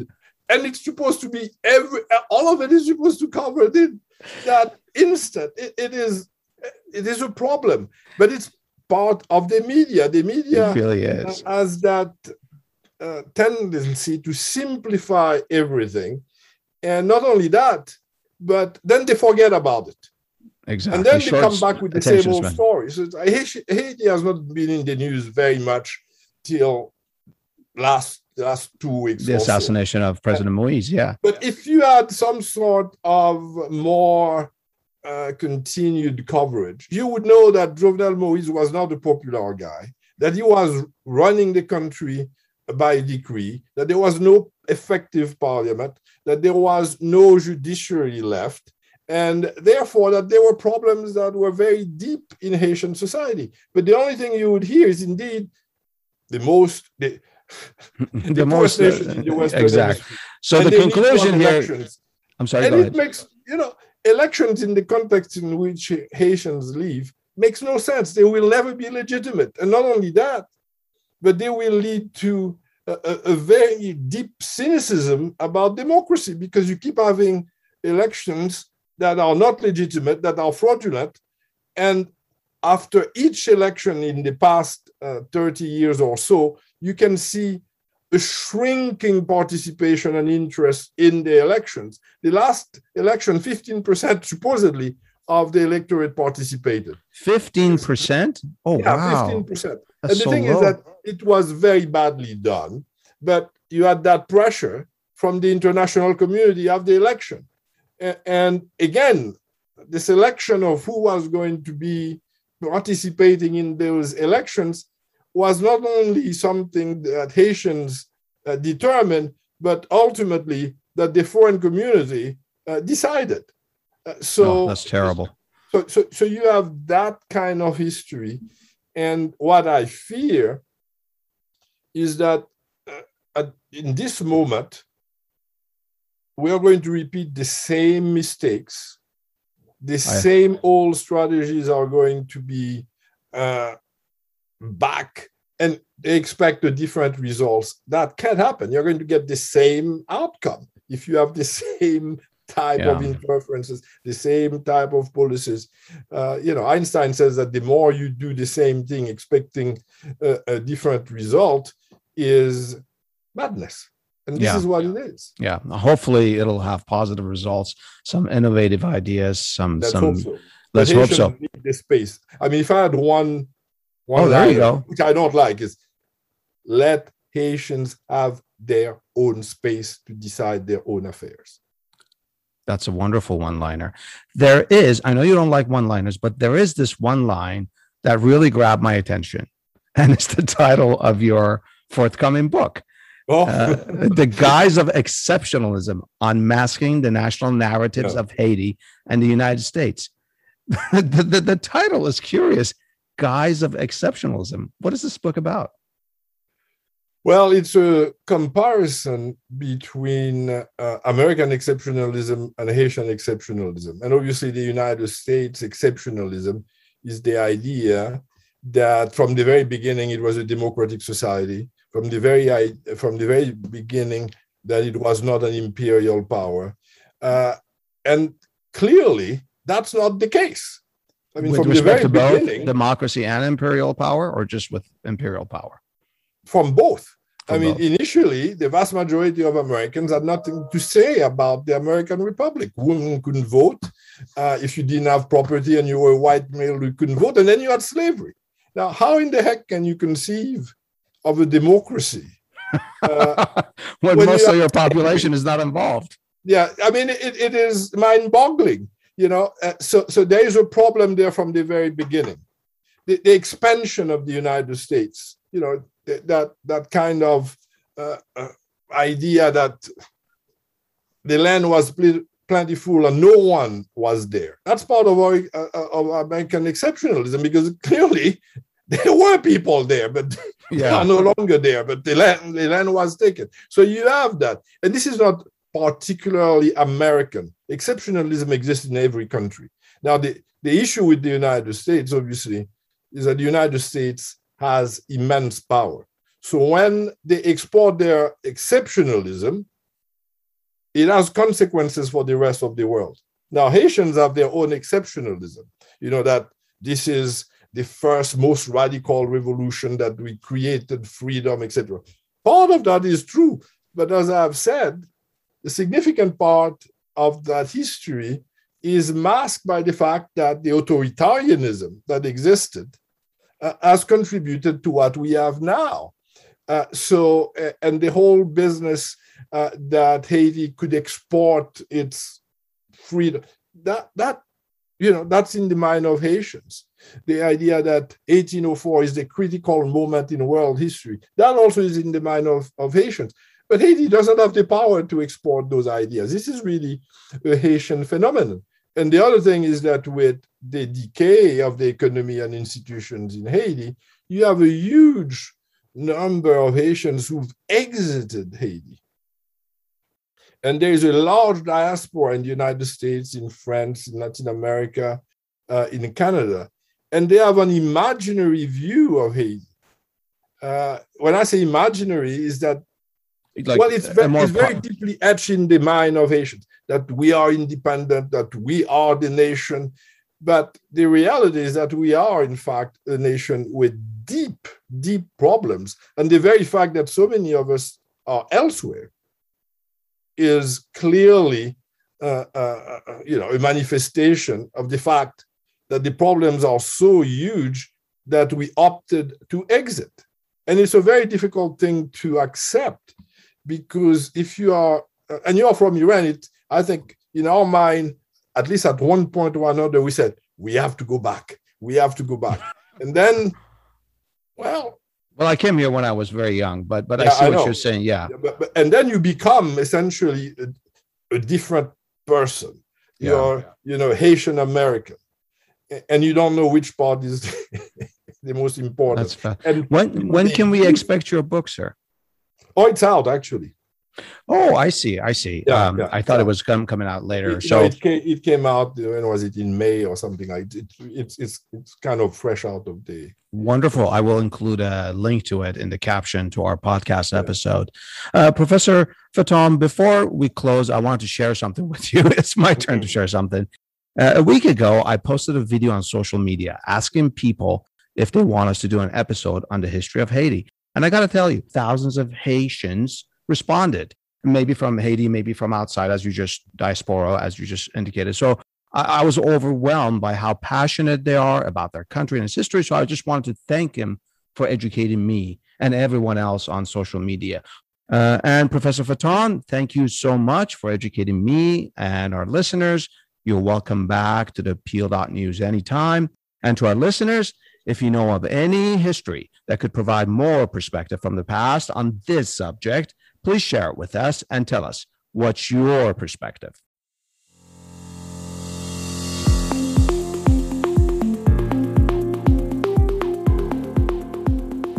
And it's supposed to be every all of it is supposed to cover in that instant. It, it is it is a problem, but it's part of the media. The media really is. has that uh, tendency to simplify everything, and not only that, but then they forget about it. Exactly. And then they come back with the same old span. So Haiti, Haiti has not been in the news very much till last last two weeks. The or so. assassination of President Moïse. Yeah. But if you had some sort of more uh, continued coverage, you would know that Jovenel Moïse was not a popular guy, that he was running the country by decree, that there was no effective parliament, that there was no judiciary left, and therefore that there were problems that were very deep in Haitian society. But the only thing you would hear is indeed the most the, the, the most uh, the exactly. So and the conclusion here. I'm sorry. And it makes you know elections in the context in which Haitians live makes no sense. They will never be legitimate, and not only that, but they will lead to a, a very deep cynicism about democracy because you keep having elections that are not legitimate, that are fraudulent. And after each election in the past uh, 30 years or so, you can see a shrinking participation and interest in the elections. The last election, 15% supposedly of the electorate participated. 15%? Oh, yeah, wow. 15%. That's and the so thing low. is that it was very badly done, but you had that pressure from the international community of the election and again, the selection of who was going to be participating in those elections was not only something that Haitians uh, determined, but ultimately that the foreign community uh, decided. Uh, so oh, that's terrible. So, so, so you have that kind of history, and what I fear is that uh, at, in this moment, we are going to repeat the same mistakes. The I... same old strategies are going to be uh, back and they expect a different results. That can't happen. You're going to get the same outcome if you have the same type yeah. of interferences, the same type of policies. Uh, you know, Einstein says that the more you do the same thing, expecting a, a different result, is madness. And this yeah. is what it is. Yeah. Hopefully it'll have positive results, some innovative ideas, some let's some hope so. let's hope so. The space. I mean, if I had one one oh, there you go. which I don't like, is let Haitians have their own space to decide their own affairs. That's a wonderful one liner. There is, I know you don't like one liners, but there is this one line that really grabbed my attention. And it's the title of your forthcoming book. Oh. uh, the guise of exceptionalism, unmasking the national narratives yeah. of Haiti and the United States. the, the, the, title is curious Guise of Exceptionalism. What is this book about? Well, it's a comparison between uh, American exceptionalism and Haitian exceptionalism. And obviously, the United States exceptionalism is the idea that from the very beginning it was a democratic society from the very from the very beginning that it was not an imperial power, uh, and clearly that's not the case. I mean, with from respect the very to beginning, both democracy and imperial power, or just with imperial power? From both. From I mean, both. initially, the vast majority of Americans had nothing to say about the American Republic. Women couldn't vote. Uh, if you didn't have property and you were a white male, you couldn't vote. And then you had slavery. Now, how in the heck can you conceive of a democracy. Uh, when, when most you of your population is not involved. Yeah, I mean, it, it is mind boggling, you know. Uh, so, so there is a problem there from the very beginning. The, the expansion of the United States, you know, th- that, that kind of uh, uh idea that the land was pl- plentiful and no one was there. That's part of our uh of American exceptionalism because clearly there were people there, but yeah. they are no longer there. But the land, the land was taken. So you have that, and this is not particularly American. Exceptionalism exists in every country. Now, the, the issue with the United States, obviously, is that the United States has immense power. So when they export their exceptionalism, it has consequences for the rest of the world. Now, Haitians have their own exceptionalism. You know, that this is the first most radical revolution that we created freedom, etc. Part of that is true, but as I've said, the significant part of that history is masked by the fact that the authoritarianism that existed uh, has contributed to what we have now. Uh, so, uh, and the whole business uh, that Haiti could export its freedom, that, that, you know, that's in the mind of Haitians the idea that 1804 is the critical moment in world history. That also is in the mind of, of Haitians. But Haiti doesn't have the power to export those ideas. This is really a Haitian phenomenon. And the other thing is that with the decay of the economy and institutions in Haiti, you have a huge number of Haitians who've exited Haiti. And there's a large diaspora in the United States, in France, in Latin America, uh, in Canada. And they have an imaginary view of Haiti. Uh, when I say imaginary, is that like well, it's, very, it's very deeply etched in the mind of Haitians that we are independent, that we are the nation. But the reality is that we are, in fact, a nation with deep, deep problems. And the very fact that so many of us are elsewhere is clearly, uh, uh, uh, you know, a manifestation of the fact that the problems are so huge that we opted to exit. And it's a very difficult thing to accept because if you are, uh, and you are from Iran, it, I think in our mind, at least at one point or another, we said, we have to go back. We have to go back. and then, well, well, I came here when I was very young, but but yeah, I see I what you're saying. Yeah. but, but, and then you become essentially a, a different person. You're, yeah. you know, Haitian American, and you don't know which part is the most important. That's And when when can we expect your book, sir? Oh, it's out actually. Oh, I see. I see. Yeah, um, yeah, I thought yeah. it was come, coming out later. It, so no, it, came, it came out. When was it in May or something like it? It's it's it's kind of fresh out of the. Wonderful. I will include a link to it in the caption to our podcast episode. Uh, Professor Fatton, before we close, I wanted to share something with you. It's my turn to share something. Uh, a week ago, I posted a video on social media asking people if they want us to do an episode on the history of Haiti. And I got to tell you, thousands of Haitians responded, maybe from Haiti, maybe from outside, as you just diaspora, as you just indicated. So I, I, was overwhelmed by how passionate they are about their country and its history. So I just wanted to thank him for educating me and everyone else on social media. Uh, and Professor Fatton, thank you so much for educating me and our listeners. You're welcome back to the Peel.news anytime. And to our listeners, if you know of any history that could provide more perspective from the past on this subject, please share it with us and tell us what's your perspective.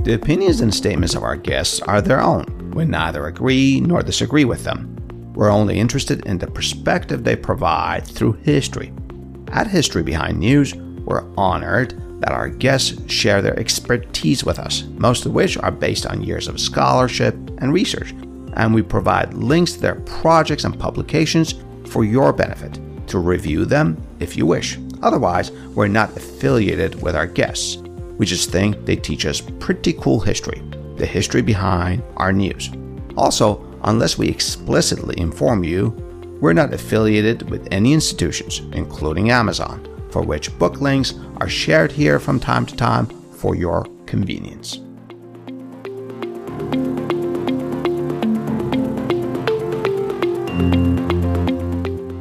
The opinions and statements of our guests are their own. We neither agree nor disagree with them. We're only interested in the perspective they provide through history. At History Behind News, we're honored that our guests share their expertise with us, most of which are based on years of scholarship and research, and we provide links to their projects and publications for your benefit to review them if you wish. Otherwise, we're not affiliated with our guests. We just think they teach us pretty cool history, the history behind our news. Also, unless we explicitly inform you, we're not affiliated with any institutions, including Amazon for which book links are shared here from time to time for your convenience.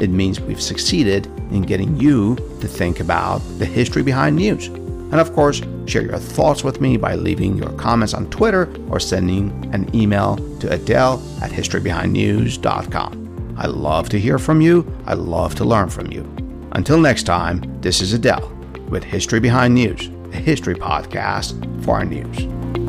it means we've succeeded in getting you to think about the history behind news. And of course, share your thoughts with me by leaving your comments on Twitter or sending an email to Adel at historybehindnews.com. I love to hear from you. I love to learn from you. Until next time, this is Adel with History Behind News a history podcast for our news.